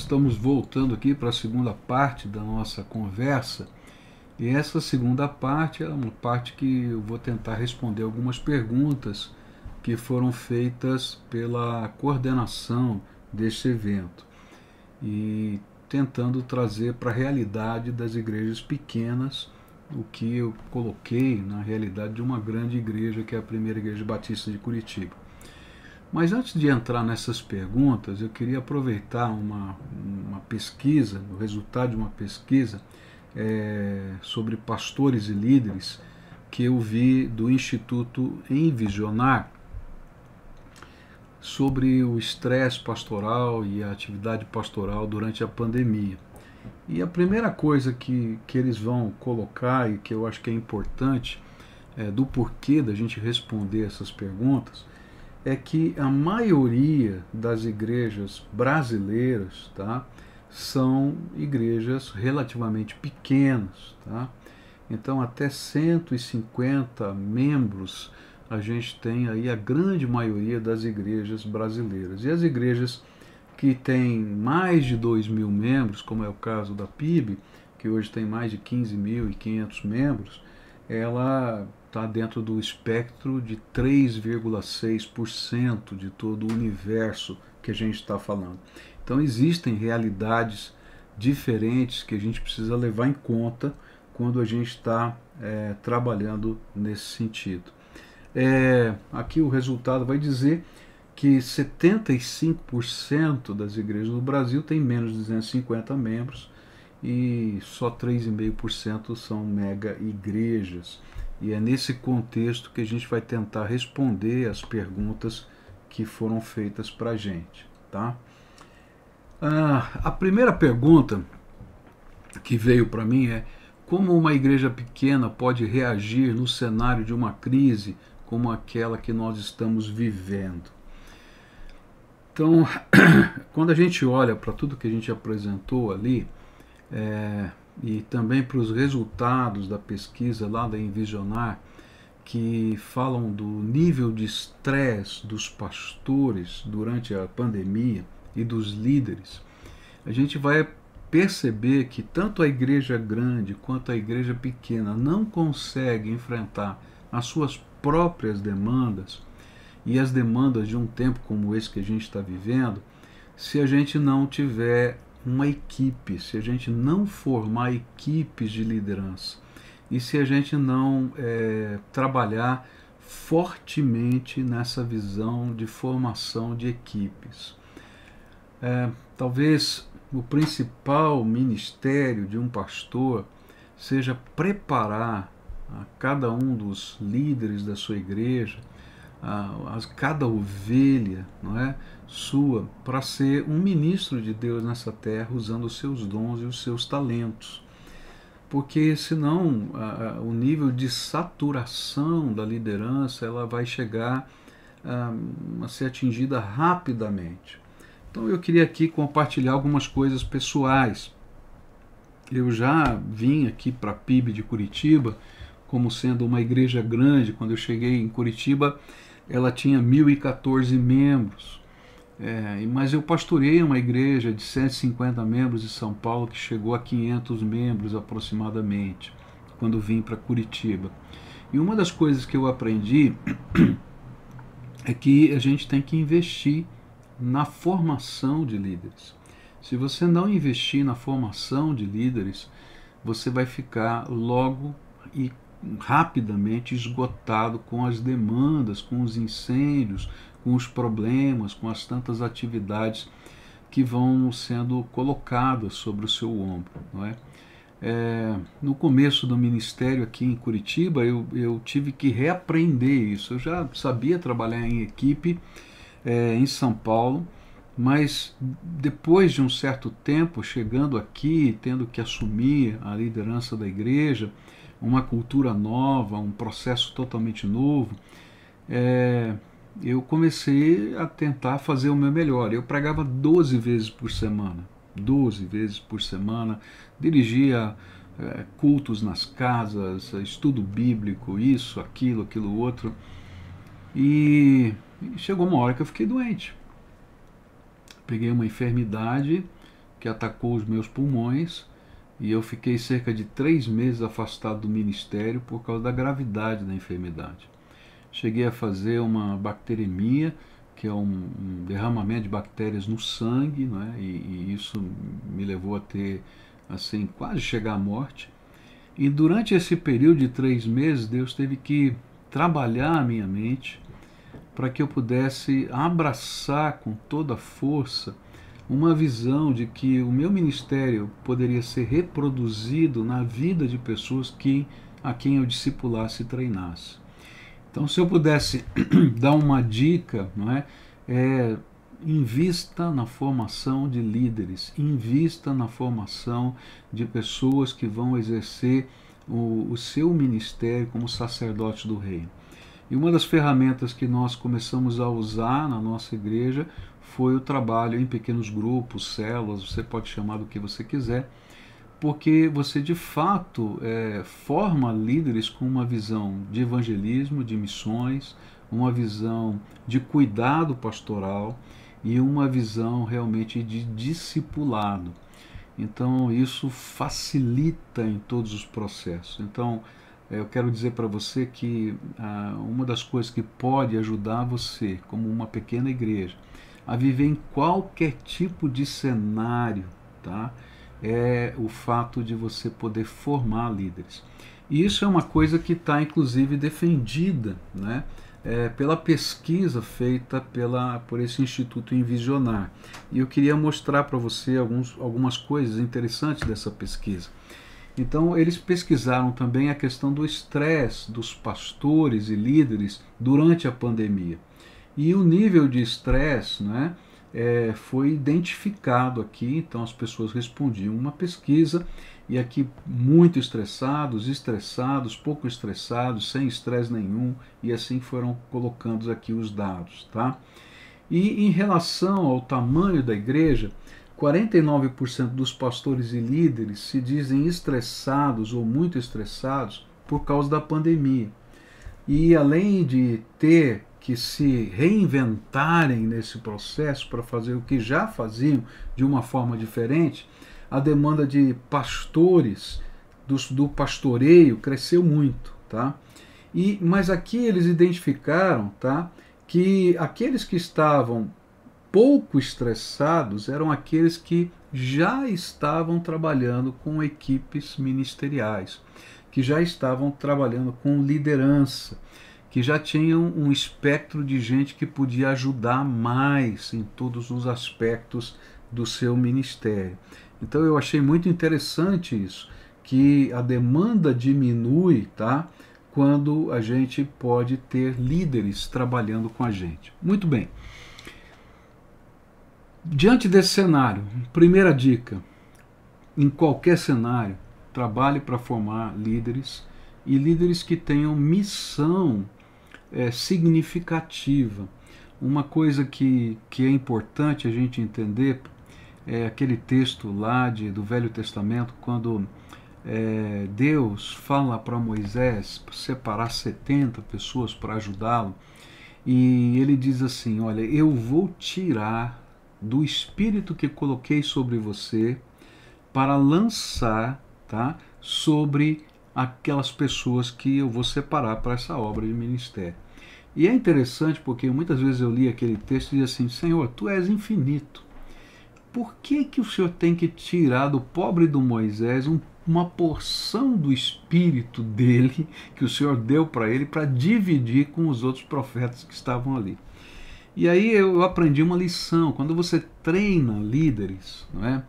Estamos voltando aqui para a segunda parte da nossa conversa. E essa segunda parte é uma parte que eu vou tentar responder algumas perguntas que foram feitas pela coordenação deste evento e tentando trazer para a realidade das igrejas pequenas o que eu coloquei na realidade de uma grande igreja que é a primeira igreja batista de Curitiba. Mas antes de entrar nessas perguntas, eu queria aproveitar uma, uma pesquisa, o resultado de uma pesquisa é, sobre pastores e líderes que eu vi do Instituto Envisionar sobre o estresse pastoral e a atividade pastoral durante a pandemia. E a primeira coisa que, que eles vão colocar e que eu acho que é importante é, do porquê da gente responder essas perguntas é que a maioria das igrejas brasileiras tá, são igrejas relativamente pequenas. Tá? Então, até 150 membros a gente tem aí a grande maioria das igrejas brasileiras. E as igrejas que têm mais de 2 mil membros, como é o caso da PIB, que hoje tem mais de 15.500 membros, ela está dentro do espectro de 3,6% de todo o universo que a gente está falando. Então existem realidades diferentes que a gente precisa levar em conta quando a gente está é, trabalhando nesse sentido. É, aqui o resultado vai dizer que 75% das igrejas no Brasil têm menos de 250 membros e só 3,5% são mega igrejas. E é nesse contexto que a gente vai tentar responder as perguntas que foram feitas para a gente. Tá? Ah, a primeira pergunta que veio para mim é como uma igreja pequena pode reagir no cenário de uma crise como aquela que nós estamos vivendo. Então, quando a gente olha para tudo que a gente apresentou ali, é, e também para os resultados da pesquisa lá da Envisionar, que falam do nível de estresse dos pastores durante a pandemia e dos líderes, a gente vai perceber que tanto a igreja grande quanto a igreja pequena não consegue enfrentar as suas próprias demandas e as demandas de um tempo como esse que a gente está vivendo, se a gente não tiver uma equipe, se a gente não formar equipes de liderança e se a gente não é, trabalhar fortemente nessa visão de formação de equipes. É, talvez o principal ministério de um pastor seja preparar a cada um dos líderes da sua igreja, a, a cada ovelha, não é? Sua para ser um ministro de Deus nessa terra usando os seus dons e os seus talentos. Porque senão a, a, o nível de saturação da liderança ela vai chegar a, a ser atingida rapidamente. Então eu queria aqui compartilhar algumas coisas pessoais. Eu já vim aqui para a PIB de Curitiba como sendo uma igreja grande. Quando eu cheguei em Curitiba, ela tinha 1.014 membros. É, mas eu pastorei uma igreja de 150 membros de São Paulo que chegou a 500 membros aproximadamente, quando vim para Curitiba. E uma das coisas que eu aprendi é que a gente tem que investir na formação de líderes. Se você não investir na formação de líderes, você vai ficar logo e rapidamente esgotado com as demandas, com os incêndios, com os problemas, com as tantas atividades que vão sendo colocadas sobre o seu ombro. Não é? É, no começo do ministério aqui em Curitiba, eu, eu tive que reaprender isso. Eu já sabia trabalhar em equipe é, em São Paulo, mas depois de um certo tempo, chegando aqui, tendo que assumir a liderança da igreja, uma cultura nova, um processo totalmente novo, é, eu comecei a tentar fazer o meu melhor. Eu pregava 12 vezes por semana, 12 vezes por semana, dirigia é, cultos nas casas, estudo bíblico, isso, aquilo, aquilo outro. E chegou uma hora que eu fiquei doente. Peguei uma enfermidade que atacou os meus pulmões e eu fiquei cerca de três meses afastado do ministério por causa da gravidade da enfermidade. Cheguei a fazer uma bacteremia, que é um, derramamento de bactérias no sangue, né? e, e isso me levou a ter, assim, quase chegar à morte. E durante esse período de três meses, Deus teve que trabalhar a minha mente para que eu pudesse abraçar com toda a força uma visão de que o meu ministério poderia ser reproduzido na vida de pessoas que a quem eu discipulasse e treinasse. Então, se eu pudesse dar uma dica, não é, é invista na formação de líderes, invista na formação de pessoas que vão exercer o, o seu ministério como sacerdote do reino. E uma das ferramentas que nós começamos a usar na nossa igreja foi o trabalho em pequenos grupos, células, você pode chamar do que você quiser, porque você de fato é, forma líderes com uma visão de evangelismo, de missões, uma visão de cuidado pastoral e uma visão realmente de discipulado. Então isso facilita em todos os processos. Então eu quero dizer para você que ah, uma das coisas que pode ajudar você, como uma pequena igreja, a viver em qualquer tipo de cenário, tá? É o fato de você poder formar líderes. E isso é uma coisa que está, inclusive, defendida né? É, pela pesquisa feita pela, por esse Instituto Envisionar. E eu queria mostrar para você alguns, algumas coisas interessantes dessa pesquisa. Então, eles pesquisaram também a questão do estresse dos pastores e líderes durante a pandemia. E o nível de estresse né, é, foi identificado aqui, então as pessoas respondiam uma pesquisa, e aqui muito estressados, estressados, pouco estressados, sem estresse nenhum, e assim foram colocando aqui os dados. Tá? E em relação ao tamanho da igreja, 49% dos pastores e líderes se dizem estressados ou muito estressados por causa da pandemia. E além de ter que se reinventarem nesse processo para fazer o que já faziam de uma forma diferente, a demanda de pastores do, do pastoreio cresceu muito, tá? E mas aqui eles identificaram, tá, que aqueles que estavam pouco estressados eram aqueles que já estavam trabalhando com equipes ministeriais, que já estavam trabalhando com liderança, que já tinham um espectro de gente que podia ajudar mais em todos os aspectos do seu ministério. Então eu achei muito interessante isso, que a demanda diminui, tá? Quando a gente pode ter líderes trabalhando com a gente. Muito bem. Diante desse cenário, primeira dica: em qualquer cenário, trabalhe para formar líderes e líderes que tenham missão é, significativa. Uma coisa que, que é importante a gente entender é aquele texto lá de, do Velho Testamento, quando é, Deus fala para Moisés separar 70 pessoas para ajudá-lo, e ele diz assim: Olha, eu vou tirar do espírito que coloquei sobre você para lançar tá, sobre aquelas pessoas que eu vou separar para essa obra de ministério. E é interessante porque muitas vezes eu li aquele texto e dizia assim: Senhor, tu és infinito. Por que, que o Senhor tem que tirar do pobre do Moisés um, uma porção do espírito dele que o Senhor deu para ele para dividir com os outros profetas que estavam ali? E aí eu aprendi uma lição. Quando você treina líderes, não é?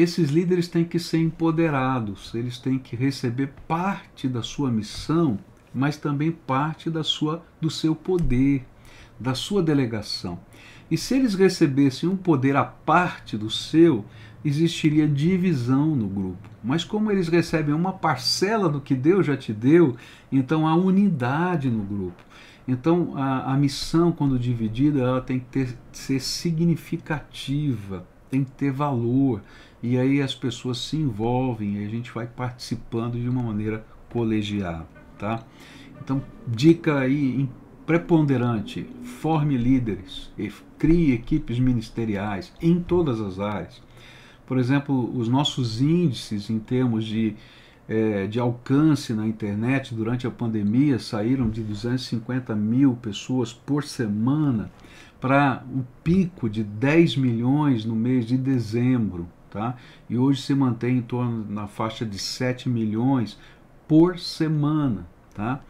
Esses líderes têm que ser empoderados, eles têm que receber parte da sua missão, mas também parte da sua, do seu poder, da sua delegação. E se eles recebessem um poder à parte do seu, existiria divisão no grupo. Mas como eles recebem uma parcela do que Deus já te deu, então há unidade no grupo. Então, a, a missão, quando dividida, ela tem que ter, ser significativa, tem que ter valor. E aí as pessoas se envolvem e a gente vai participando de uma maneira colegiada. Tá? Então, dica aí preponderante: forme líderes, crie equipes ministeriais em todas as áreas. Por exemplo, os nossos índices em termos de, é, de alcance na internet durante a pandemia saíram de 250 mil pessoas por semana para um pico de 10 milhões no mês de dezembro. Tá? E hoje se mantém em torno na faixa de 7 milhões por semana. Tá?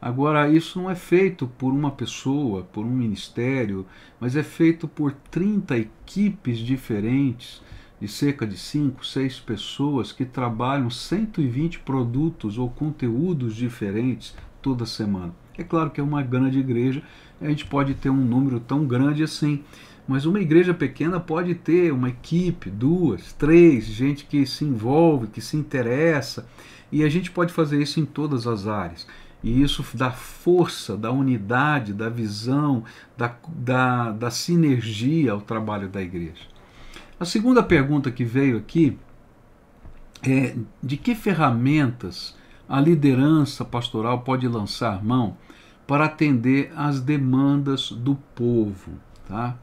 Agora, isso não é feito por uma pessoa, por um ministério, mas é feito por 30 equipes diferentes, de cerca de 5, 6 pessoas que trabalham 120 produtos ou conteúdos diferentes toda semana. É claro que é uma grande igreja, a gente pode ter um número tão grande assim, mas uma igreja pequena pode ter uma equipe, duas, três, gente que se envolve, que se interessa, e a gente pode fazer isso em todas as áreas. E isso dá força, dá unidade, da visão, da, da, da sinergia ao trabalho da igreja. A segunda pergunta que veio aqui é de que ferramentas a liderança pastoral pode lançar mão para atender às demandas do povo, tá?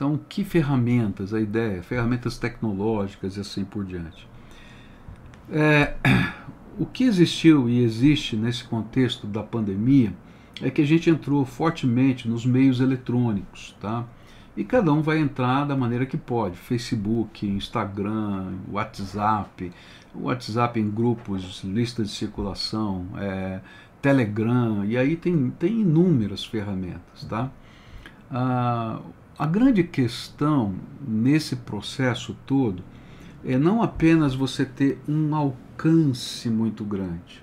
Então, que ferramentas? A ideia, ferramentas tecnológicas e assim por diante. É, o que existiu e existe nesse contexto da pandemia é que a gente entrou fortemente nos meios eletrônicos, tá? E cada um vai entrar da maneira que pode. Facebook, Instagram, WhatsApp, WhatsApp em grupos, lista de circulação, é, Telegram, e aí tem, tem inúmeras ferramentas, tá? Ah, a grande questão nesse processo todo é não apenas você ter um alcance muito grande,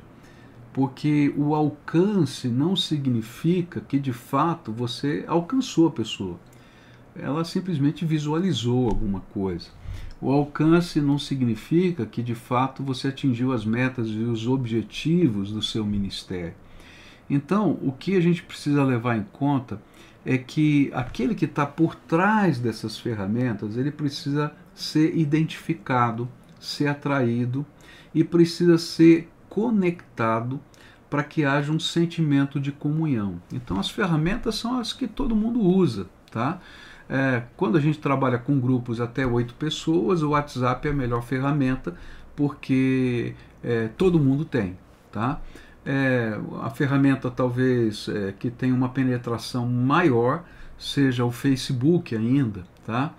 porque o alcance não significa que de fato você alcançou a pessoa. Ela simplesmente visualizou alguma coisa. O alcance não significa que de fato você atingiu as metas e os objetivos do seu ministério. Então, o que a gente precisa levar em conta é que aquele que está por trás dessas ferramentas, ele precisa ser identificado, ser atraído e precisa ser conectado para que haja um sentimento de comunhão. Então as ferramentas são as que todo mundo usa, tá? É, quando a gente trabalha com grupos até oito pessoas, o WhatsApp é a melhor ferramenta porque é, todo mundo tem, tá? É, a ferramenta talvez é, que tenha uma penetração maior seja o Facebook ainda, tá?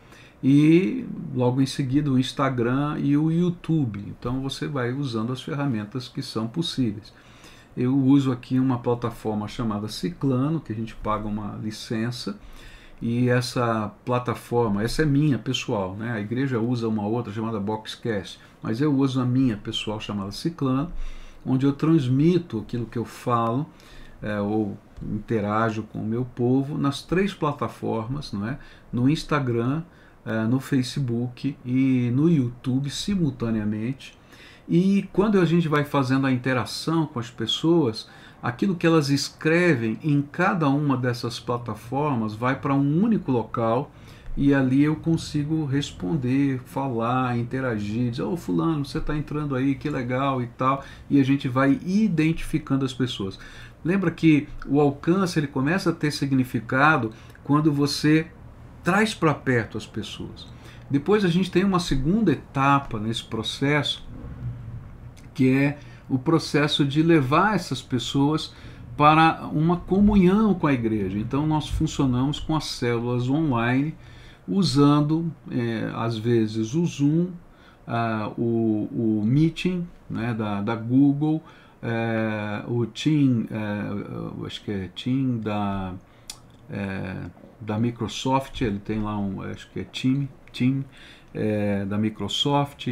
E logo em seguida o Instagram e o YouTube. Então você vai usando as ferramentas que são possíveis. Eu uso aqui uma plataforma chamada Ciclano, que a gente paga uma licença, e essa plataforma, essa é minha pessoal, né? A igreja usa uma outra chamada Boxcast, mas eu uso a minha pessoal chamada Ciclano onde eu transmito aquilo que eu falo é, ou interajo com o meu povo nas três plataformas, não é? no Instagram, é, no Facebook e no YouTube simultaneamente. E quando a gente vai fazendo a interação com as pessoas, aquilo que elas escrevem em cada uma dessas plataformas vai para um único local e ali eu consigo responder, falar, interagir, dizer, ô oh, fulano, você está entrando aí, que legal e tal, e a gente vai identificando as pessoas. Lembra que o alcance ele começa a ter significado quando você traz para perto as pessoas. Depois a gente tem uma segunda etapa nesse processo, que é o processo de levar essas pessoas para uma comunhão com a igreja. Então nós funcionamos com as células online usando é, às vezes o Zoom, uh, o, o Meeting né, da, da Google, é, o Team, é, acho que é Team da, é, da Microsoft, ele tem lá um, acho que é Team, Team é, da Microsoft,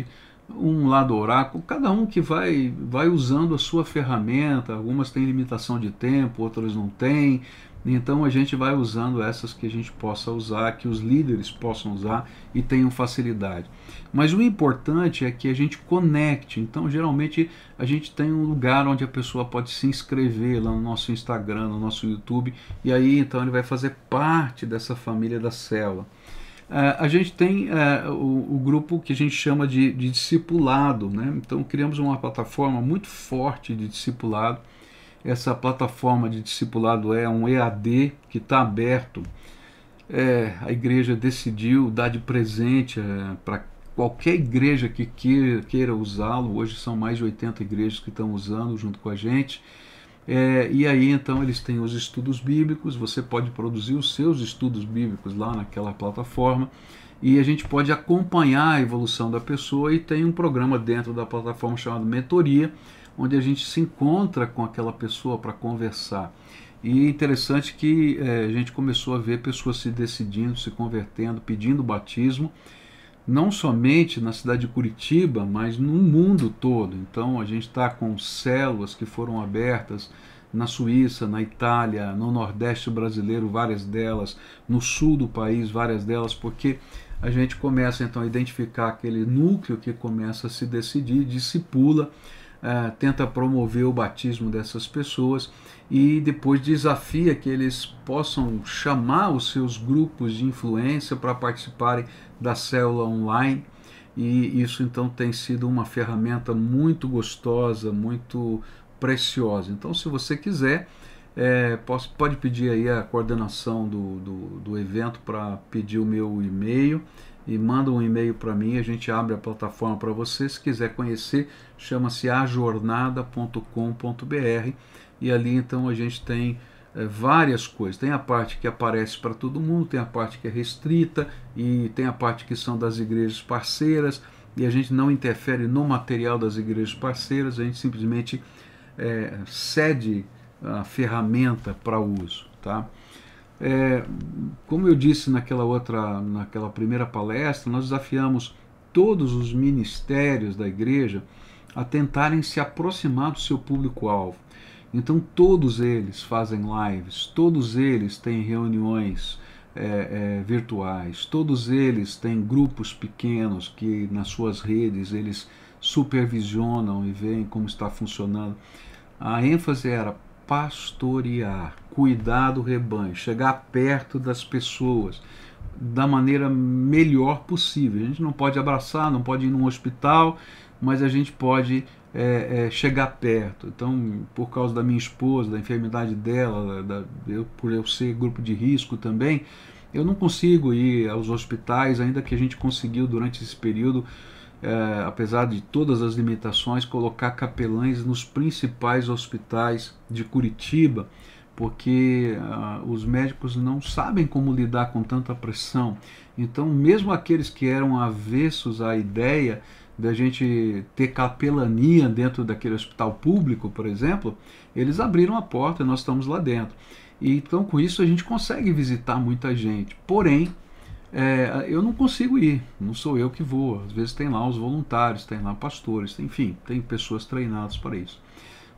um lá do Oracle, cada um que vai, vai usando a sua ferramenta, algumas têm limitação de tempo, outras não têm, então a gente vai usando essas que a gente possa usar, que os líderes possam usar e tenham facilidade. Mas o importante é que a gente conecte. Então, geralmente, a gente tem um lugar onde a pessoa pode se inscrever lá no nosso Instagram, no nosso YouTube, e aí então ele vai fazer parte dessa família da célula. Uh, a gente tem uh, o, o, grupo que a gente chama de, de discipulado, né? então criamos uma plataforma muito forte de discipulado essa plataforma de discipulado é um EAD que está aberto. É, a igreja decidiu dar de presente é, para qualquer igreja que queira, queira usá-lo, hoje são mais de 80 igrejas que estão usando junto com a gente. É, e aí então eles têm os estudos bíblicos, você pode produzir os seus estudos bíblicos lá naquela plataforma e a gente pode acompanhar a evolução da pessoa e tem um programa dentro da plataforma chamado Mentoria, onde a gente se encontra com aquela pessoa para conversar. E é interessante que é, a gente começou a ver pessoas se decidindo, se convertendo, pedindo batismo, não somente na cidade de Curitiba, mas no mundo todo. Então a gente está com células que foram abertas na Suíça, na Itália, no Nordeste brasileiro, várias delas, no sul do país, várias delas, porque a gente começa então a identificar aquele núcleo que começa a se decidir, discipula, uh, tenta promover o batismo dessas pessoas e depois desafia que eles possam chamar os seus grupos de influência para participarem da célula online. E isso então tem sido uma ferramenta muito gostosa, muito preciosa. Então, se você quiser, é, posso, pode pedir aí a coordenação do, do, do evento para pedir o meu e-mail e manda um e-mail para mim, a gente abre a plataforma para você. Se quiser conhecer, chama-se ajornada.com.br e ali então a gente tem é, várias coisas. Tem a parte que aparece para todo mundo, tem a parte que é restrita e tem a parte que são das igrejas parceiras e a gente não interfere no material das igrejas parceiras, a gente simplesmente é, cede a ferramenta para uso. Tá? É, como eu disse naquela outra, naquela primeira palestra, nós desafiamos todos os ministérios da igreja a tentarem se aproximar do seu público-alvo. Então todos eles fazem lives, todos eles têm reuniões é, é, virtuais, todos eles têm grupos pequenos que nas suas redes eles supervisionam e veem como está funcionando. A ênfase era pastorear, cuidar do rebanho, chegar perto das pessoas da maneira melhor possível. A gente não pode abraçar, não pode ir num hospital, mas a gente pode é, é, chegar perto. Então, por causa da minha esposa, da enfermidade dela, da, eu, por eu ser grupo de risco também, eu não consigo ir aos hospitais, ainda que a gente conseguiu durante esse período é, apesar de todas as limitações, colocar capelães nos principais hospitais de Curitiba, porque uh, os médicos não sabem como lidar com tanta pressão. Então, mesmo aqueles que eram avessos à ideia da gente ter capelania dentro daquele hospital público, por exemplo, eles abriram a porta e nós estamos lá dentro. E, então, com isso, a gente consegue visitar muita gente. Porém, é, eu não consigo ir, não sou eu que vou. Às vezes tem lá os voluntários, tem lá pastores, enfim, tem pessoas treinadas para isso.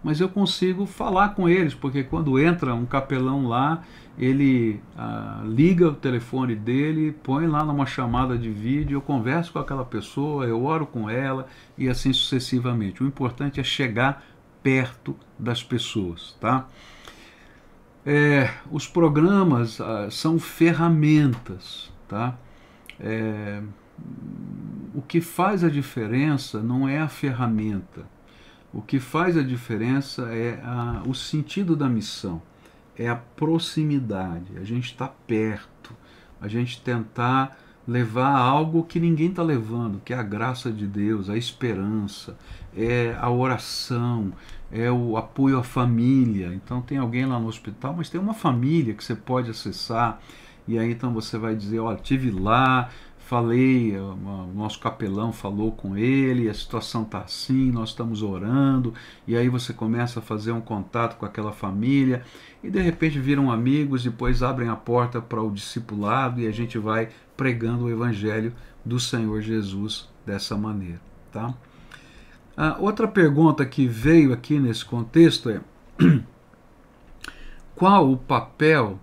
Mas eu consigo falar com eles, porque quando entra um capelão lá, ele ah, liga o telefone dele, põe lá numa chamada de vídeo, eu converso com aquela pessoa, eu oro com ela e assim sucessivamente. O importante é chegar perto das pessoas, tá? É, os programas ah, são ferramentas Tá? É, o que faz a diferença não é a ferramenta. O que faz a diferença é a, o sentido da missão, é a proximidade, a gente está perto, a gente tentar levar algo que ninguém está levando, que é a graça de Deus, a esperança, é a oração, é o apoio à família. Então tem alguém lá no hospital, mas tem uma família que você pode acessar e aí então você vai dizer, olha, tive lá, falei, o nosso capelão falou com ele, a situação está assim, nós estamos orando, e aí você começa a fazer um contato com aquela família, e de repente viram amigos, depois abrem a porta para o discipulado e a gente vai pregando o evangelho do Senhor Jesus dessa maneira, tá? A outra pergunta que veio aqui nesse contexto é qual o papel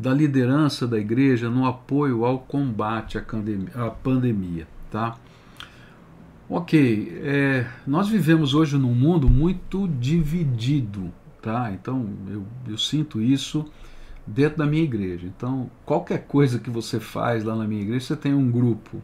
da liderança da igreja no apoio ao combate à pandemia. Tá? Ok, é, nós vivemos hoje num mundo muito dividido, tá? Então eu, eu sinto isso dentro da minha igreja. Então qualquer coisa que você faz lá na minha igreja, você tem um grupo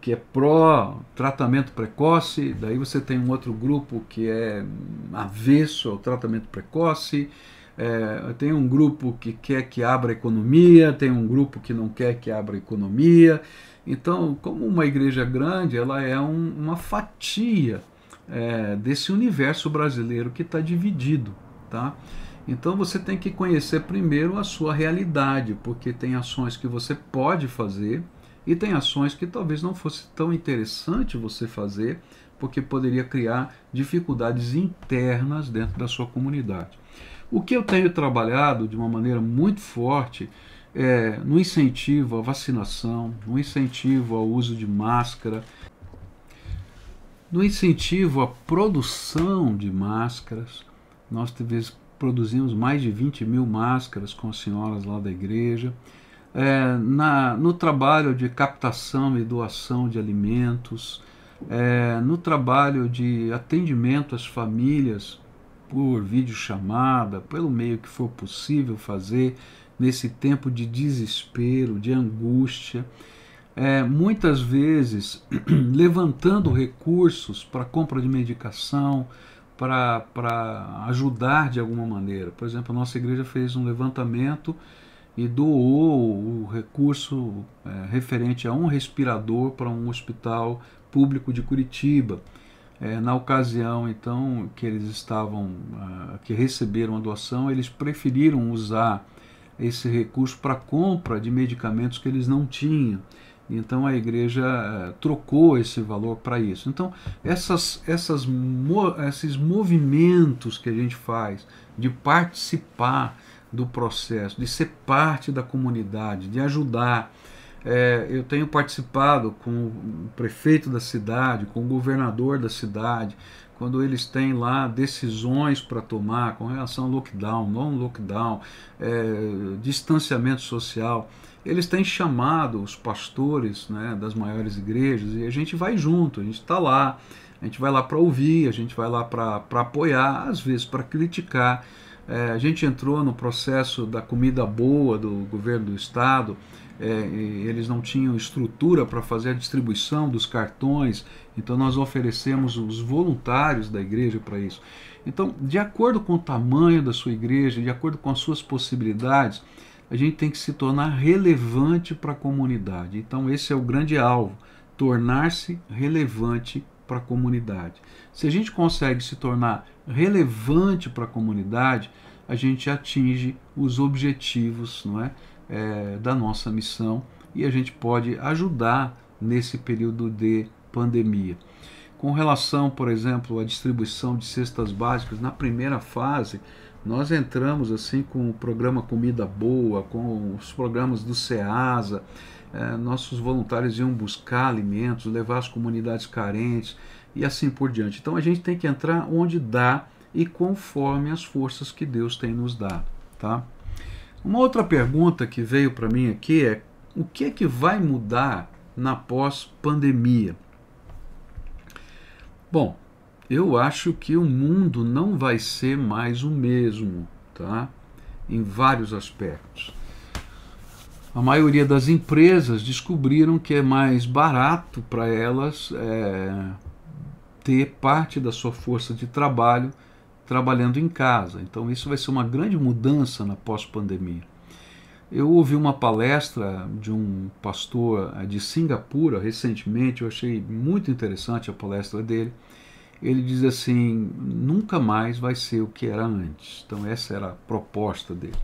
que é pró tratamento precoce, daí você tem um outro grupo que é avesso ao tratamento precoce, é, tem um grupo que quer que abra economia, tem um grupo que não quer que abra economia, Então, como uma igreja grande, ela é um, uma fatia é, desse universo brasileiro que está dividido, tá? Então você tem que conhecer primeiro a sua realidade, porque tem ações que você pode fazer e tem ações que talvez não fosse tão interessante você fazer, porque poderia criar dificuldades internas dentro da sua comunidade. O que eu tenho trabalhado de uma maneira muito forte é no incentivo à vacinação, no incentivo ao uso de máscara, no incentivo à produção de máscaras. Nós talvez produzimos mais de 20 mil máscaras com as senhoras lá da igreja. É, na, no trabalho de captação e doação de alimentos, é, no trabalho de atendimento às famílias por videochamada, pelo meio que for possível fazer nesse tempo de desespero, de angústia, é, muitas vezes levantando recursos para compra de medicação, para ajudar de alguma maneira. Por exemplo, a nossa igreja fez um levantamento e doou o recurso é, referente a um respirador para um hospital público de Curitiba. É, na ocasião, então, que eles estavam, uh, que receberam a doação, eles preferiram usar esse recurso para compra de medicamentos que eles não tinham. Então a igreja uh, trocou esse valor para isso. Então essas, essas, esses movimentos que a gente faz de participar do processo, de ser parte da comunidade, de ajudar. É, eu tenho participado com o prefeito da cidade, com o governador da cidade, quando eles têm lá decisões para tomar com relação ao lockdown, não lockdown, é, distanciamento social, eles têm chamado os pastores né, das maiores igrejas e a gente vai junto, a gente está lá, a gente vai lá para ouvir, a gente vai lá para apoiar, às vezes para criticar. É, a gente entrou no processo da comida boa do governo do estado, é, eles não tinham estrutura para fazer a distribuição dos cartões, então nós oferecemos os voluntários da igreja para isso. Então, de acordo com o tamanho da sua igreja, de acordo com as suas possibilidades, a gente tem que se tornar relevante para a comunidade. Então, esse é o grande alvo: tornar-se relevante para a comunidade. Se a gente consegue se tornar relevante para a comunidade, a gente atinge os objetivos não é, é, da nossa missão e a gente pode ajudar nesse período de pandemia. Com relação, por exemplo, à distribuição de cestas básicas, na primeira fase, nós entramos assim com o programa Comida Boa, com os programas do SEASA, é, nossos voluntários iam buscar alimentos, levar às comunidades carentes e assim por diante. Então a gente tem que entrar onde dá e conforme as forças que Deus tem nos dado, tá? Uma outra pergunta que veio para mim aqui é o que é que vai mudar na pós-pandemia? Bom, eu acho que o mundo não vai ser mais o mesmo, tá? Em vários aspectos. A maioria das empresas descobriram que é mais barato para elas é, ter parte da sua força de trabalho trabalhando em casa. Então, isso vai ser uma grande mudança na pós-pandemia. Eu ouvi uma palestra de um pastor eh, de Singapura recentemente, eu achei muito interessante a palestra dele. Ele diz assim: nunca mais vai ser o que era antes. Então, essa era a proposta dele.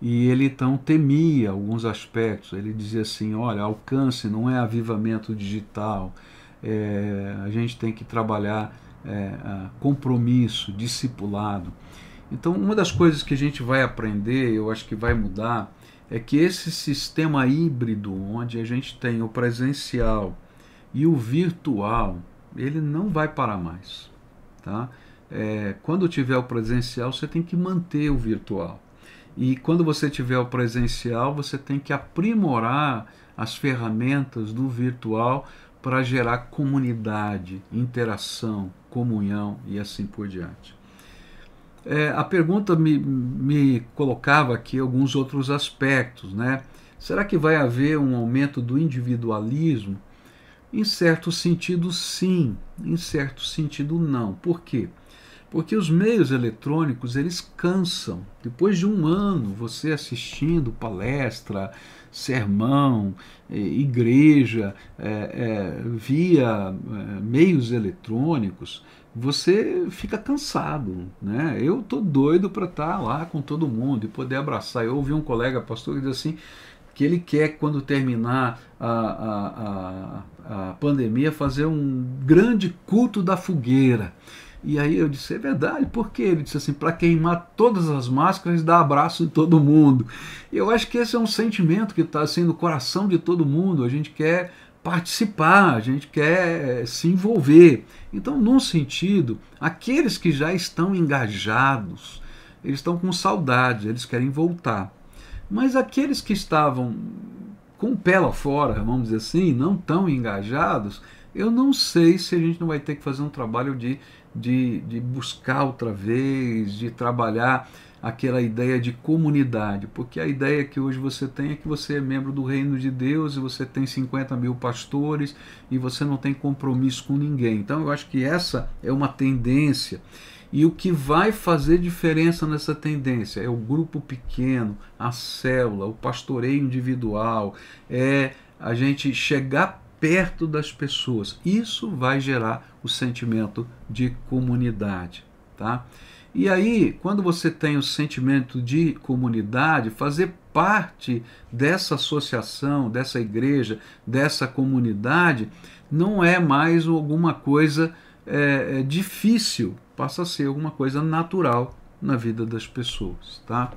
E ele então temia alguns aspectos. Ele dizia assim: olha, alcance não é avivamento digital, é, a gente tem que trabalhar é, compromisso, discipulado. Então, uma das coisas que a gente vai aprender, eu acho que vai mudar, é que esse sistema híbrido, onde a gente tem o presencial e o virtual, ele não vai parar mais. Tá? É, quando tiver o presencial, você tem que manter o virtual. E quando você tiver o presencial, você tem que aprimorar as ferramentas do virtual para gerar comunidade, interação, comunhão e assim por diante. É, a pergunta me, me colocava aqui alguns outros aspectos, né? Será que vai haver um aumento do individualismo? Em certo sentido, sim, em certo sentido, não. Por quê? Porque os meios eletrônicos eles cansam. Depois de um ano você assistindo palestra, sermão, eh, igreja, é, é, via meios eletrônicos, você fica cansado, né? Eu tô doido para estar tá lá com todo mundo e poder abraçar. Eu ouvi um colega pastor que diz assim que ele quer quando terminar a, a, a, a pandemia fazer um grande culto da fogueira. E aí eu disse, é verdade, por quê? Ele disse assim, para queimar todas as máscaras e dar abraço em todo mundo. Eu acho que esse é um sentimento que está assim no coração de todo mundo. A gente quer participar, a gente quer eh, se envolver. Então, num sentido, aqueles que já estão engajados, eles estão com saudade, eles querem voltar. Mas aqueles que estavam com o pé lá fora, vamos dizer assim, não tão engajados, eu não sei se a gente não vai ter que fazer um trabalho de, de, de buscar outra vez, de trabalhar aquela ideia de comunidade, porque a ideia que hoje você tem é que você é membro do reino de Deus e você tem 50 mil pastores e você não tem compromisso com ninguém. Então eu acho que essa é uma tendência. E o que vai fazer diferença nessa tendência é o grupo pequeno, a célula, o pastoreio individual, é a gente chegar perto das pessoas. Isso vai gerar o sentimento de comunidade, tá? E aí, quando você tem o sentimento de comunidade, fazer parte dessa associação, dessa igreja, dessa comunidade, não é mais alguma coisa é, é, difícil, passa a ser alguma coisa natural na vida das pessoas, tá?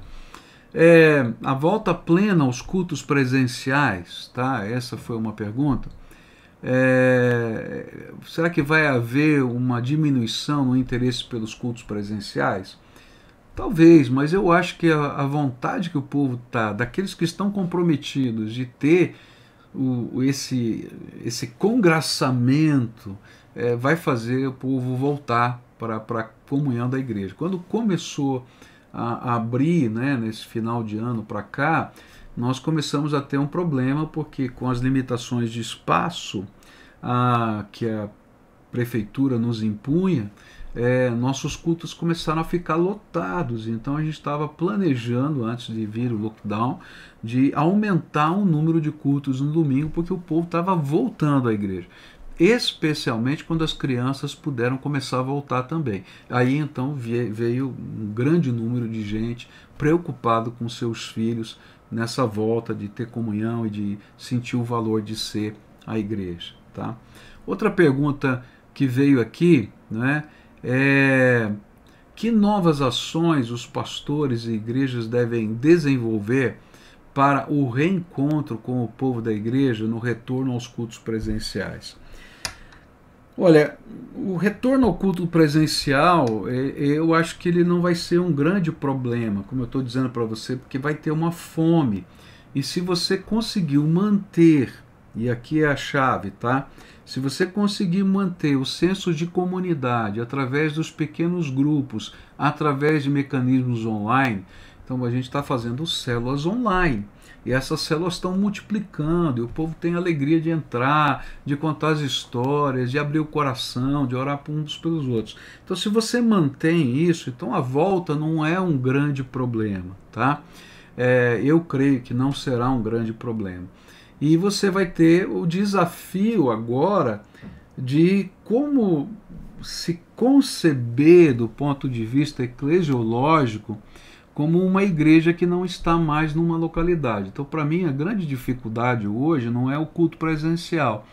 É, a volta plena aos cultos presenciais, tá? Essa foi uma pergunta. É, será que vai haver uma diminuição no interesse pelos cultos presenciais? Talvez, mas eu acho que a, a vontade que o povo está, daqueles que estão comprometidos de ter o, esse, esse congraçamento, é, vai fazer o povo voltar para a comunhão da igreja. Quando começou a, a abrir, né, nesse final de ano para cá, nós começamos a ter um problema porque com as limitações de espaço a, que a prefeitura nos impunha, é, nossos cultos começaram a ficar lotados. Então a gente estava planejando, antes de vir o lockdown, de aumentar o número de cultos no domingo, porque o povo estava voltando à igreja. Especialmente quando as crianças puderam começar a voltar também. Aí então veio um grande número de gente preocupado com seus filhos, nessa volta de ter comunhão e de sentir o valor de ser a igreja. Tá? Outra pergunta que veio aqui né, é que novas ações os pastores e igrejas devem desenvolver para o reencontro com o povo da igreja no retorno aos cultos presenciais? Olha, o retorno ao culto presencial, é, é, eu acho que ele não vai ser um grande problema, como eu estou dizendo para você, porque vai ter uma fome. E se você conseguiu manter, e aqui é a chave, tá? Se você conseguir manter o senso de comunidade através dos pequenos grupos, através de mecanismos online, então a gente está fazendo células online. E essas células estão multiplicando, e o povo tem alegria de entrar, de contar as histórias, de abrir o coração, de orar uns pelos outros. Então, se você mantém isso, então a volta não é um grande problema, tá? É, eu creio que não será um grande problema. E você vai ter o desafio agora de como se conceber do ponto de vista eclesiológico como uma igreja que não está mais numa localidade. Então, para mim, a grande dificuldade hoje não é o culto presencial,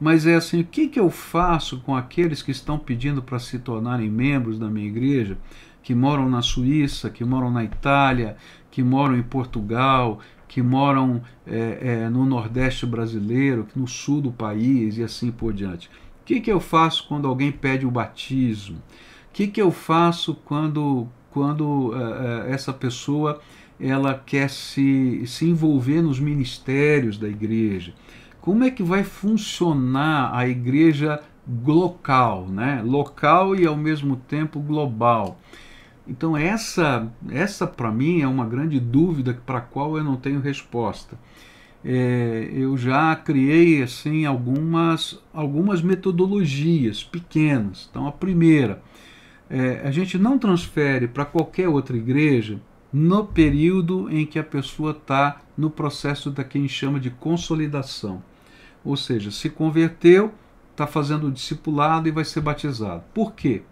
mas é assim: o que, que eu faço com aqueles que estão pedindo para se tornarem membros da minha igreja, que moram na Suíça, que moram na Itália, que moram em Portugal, que moram é, é, no Nordeste brasileiro, no sul do país e assim por diante. O que, que eu faço quando alguém pede o batismo? O que, que eu faço quando quando uh, essa pessoa ela quer se, se envolver nos ministérios da igreja. Como é que vai funcionar a igreja local, né? local e ao mesmo tempo global? Então essa, essa para mim é uma grande dúvida para a qual eu não tenho resposta. É, eu já criei assim algumas, algumas metodologias pequenas. Então a primeira, é, a gente não transfere para qualquer outra igreja no período em que a pessoa está no processo da que a gente chama de consolidação. Ou seja, se converteu, está fazendo o discipulado e vai ser batizado. Por quê?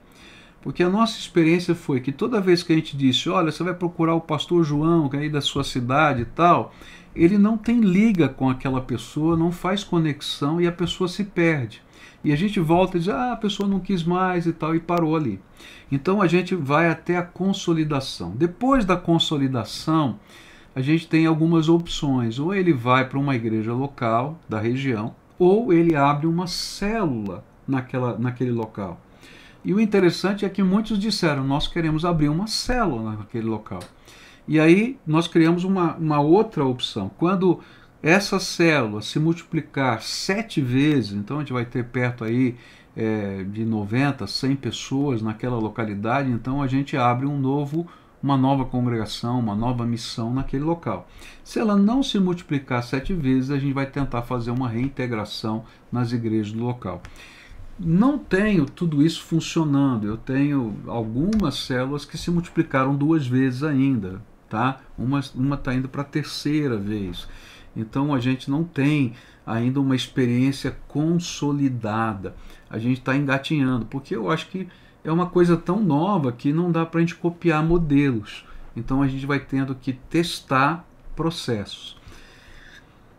Porque a nossa experiência foi que toda vez que a gente disse, olha, você vai procurar o pastor João, que é aí da sua cidade e tal, ele não tem liga com aquela pessoa, não faz conexão e a pessoa se perde. E a gente volta e diz, ah, a pessoa não quis mais e tal, e parou ali. Então a gente vai até a consolidação. Depois da consolidação, a gente tem algumas opções. Ou ele vai para uma igreja local da região, ou ele abre uma célula naquela, naquele local. E o interessante é que muitos disseram: nós queremos abrir uma célula naquele local. E aí nós criamos uma, uma outra opção. Quando essa célula se multiplicar sete vezes, então a gente vai ter perto aí é, de 90, 100 pessoas naquela localidade, então a gente abre um novo, uma nova congregação, uma nova missão naquele local. Se ela não se multiplicar sete vezes, a gente vai tentar fazer uma reintegração nas igrejas do local. Não tenho tudo isso funcionando. Eu tenho algumas células que se multiplicaram duas vezes ainda, tá? Uma está indo para a terceira vez. Então a gente não tem ainda uma experiência consolidada a gente está engatinhando, porque eu acho que é uma coisa tão nova que não dá para a gente copiar modelos. Então a gente vai tendo que testar processos.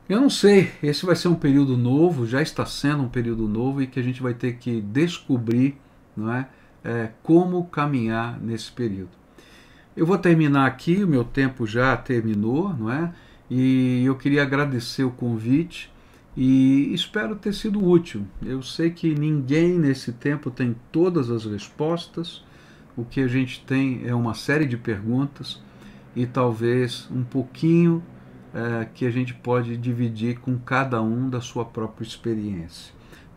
Eu não sei, esse vai ser um período novo, já está sendo um período novo e que a gente vai ter que descobrir não é, é como caminhar nesse período. Eu vou terminar aqui, o meu tempo já terminou, não é? E eu queria agradecer o convite e espero ter sido útil. Eu sei que ninguém nesse tempo tem todas as respostas, o que a gente tem é uma série de perguntas e talvez um pouquinho é, que a gente pode dividir com cada um da sua própria experiência.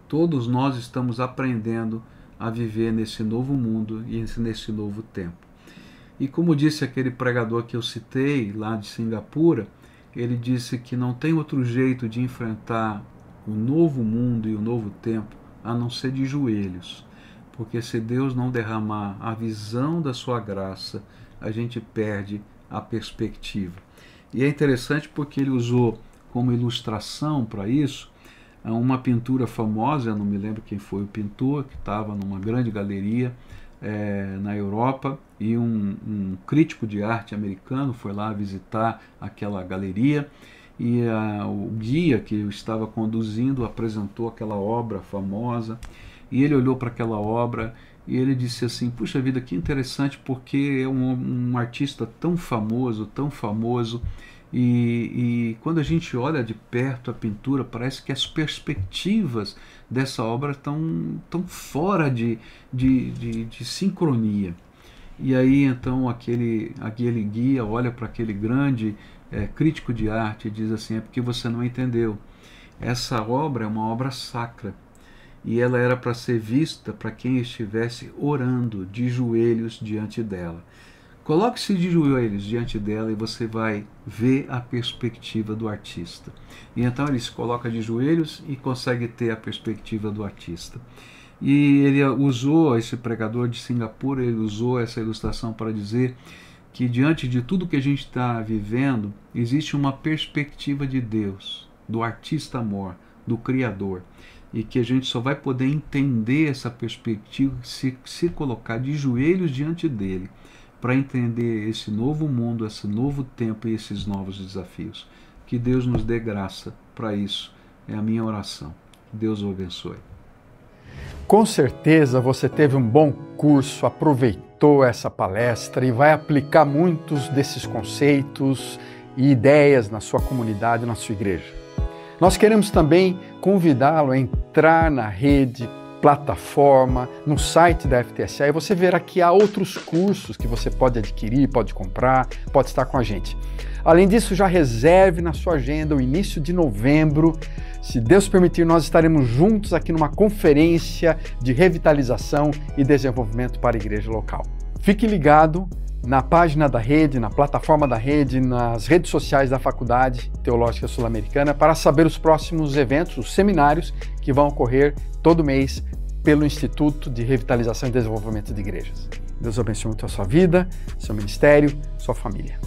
Todos nós estamos aprendendo a viver nesse novo mundo e nesse novo tempo. E como disse aquele pregador que eu citei lá de Singapura, ele disse que não tem outro jeito de enfrentar o novo mundo e o novo tempo a não ser de joelhos. Porque se Deus não derramar a visão da sua graça, a gente perde a perspectiva. E é interessante porque ele usou como ilustração para isso uma pintura famosa, eu não me lembro quem foi o pintor, que estava numa grande galeria é, na Europa e um, um, crítico de arte americano foi lá visitar aquela galeria e a, o guia que eu estava conduzindo apresentou aquela obra famosa e ele olhou para aquela obra e ele disse assim: Puxa vida, que interessante, porque é um, um artista tão famoso, tão famoso. E, e, quando a gente olha de perto a pintura, parece que as perspectivas dessa obra estão tão fora de, de, de, de sincronia. E aí então aquele, aquele guia olha para aquele grande é, crítico de arte e diz assim: é porque você não entendeu. Essa obra é uma obra sacra e ela era para ser vista para quem estivesse orando de joelhos diante dela. Coloque-se de joelhos diante dela e você vai ver a perspectiva do artista. E então ele se coloca de joelhos e consegue ter a perspectiva do artista. E ele usou, esse pregador de Singapura, ele usou essa ilustração para dizer que diante de tudo que a gente está vivendo, existe uma perspectiva de Deus, do artista amor, do Criador, e que a gente só vai poder entender essa perspectiva se se colocar de joelhos diante dele, para entender esse novo mundo, esse novo tempo e esses novos desafios. Que Deus nos dê graça para isso, é a minha oração. Deus o abençoe. Com certeza você teve um bom curso, aproveitou essa palestra e vai aplicar muitos desses conceitos e ideias na sua comunidade, na sua igreja. Nós queremos também convidá-lo a entrar na rede, plataforma, no site da FTSA e você verá que há outros cursos que você pode adquirir, pode comprar, pode estar com a gente. Além disso, já reserve na sua agenda o início de novembro se Deus permitir, nós estaremos juntos aqui numa conferência de revitalização e desenvolvimento para a igreja local. Fique ligado na página da rede, na plataforma da rede, nas redes sociais da Faculdade Teológica Sul-Americana para saber os próximos eventos, os seminários que vão ocorrer todo mês pelo Instituto de Revitalização e Desenvolvimento de Igrejas. Deus abençoe muito a sua vida, seu ministério, sua família.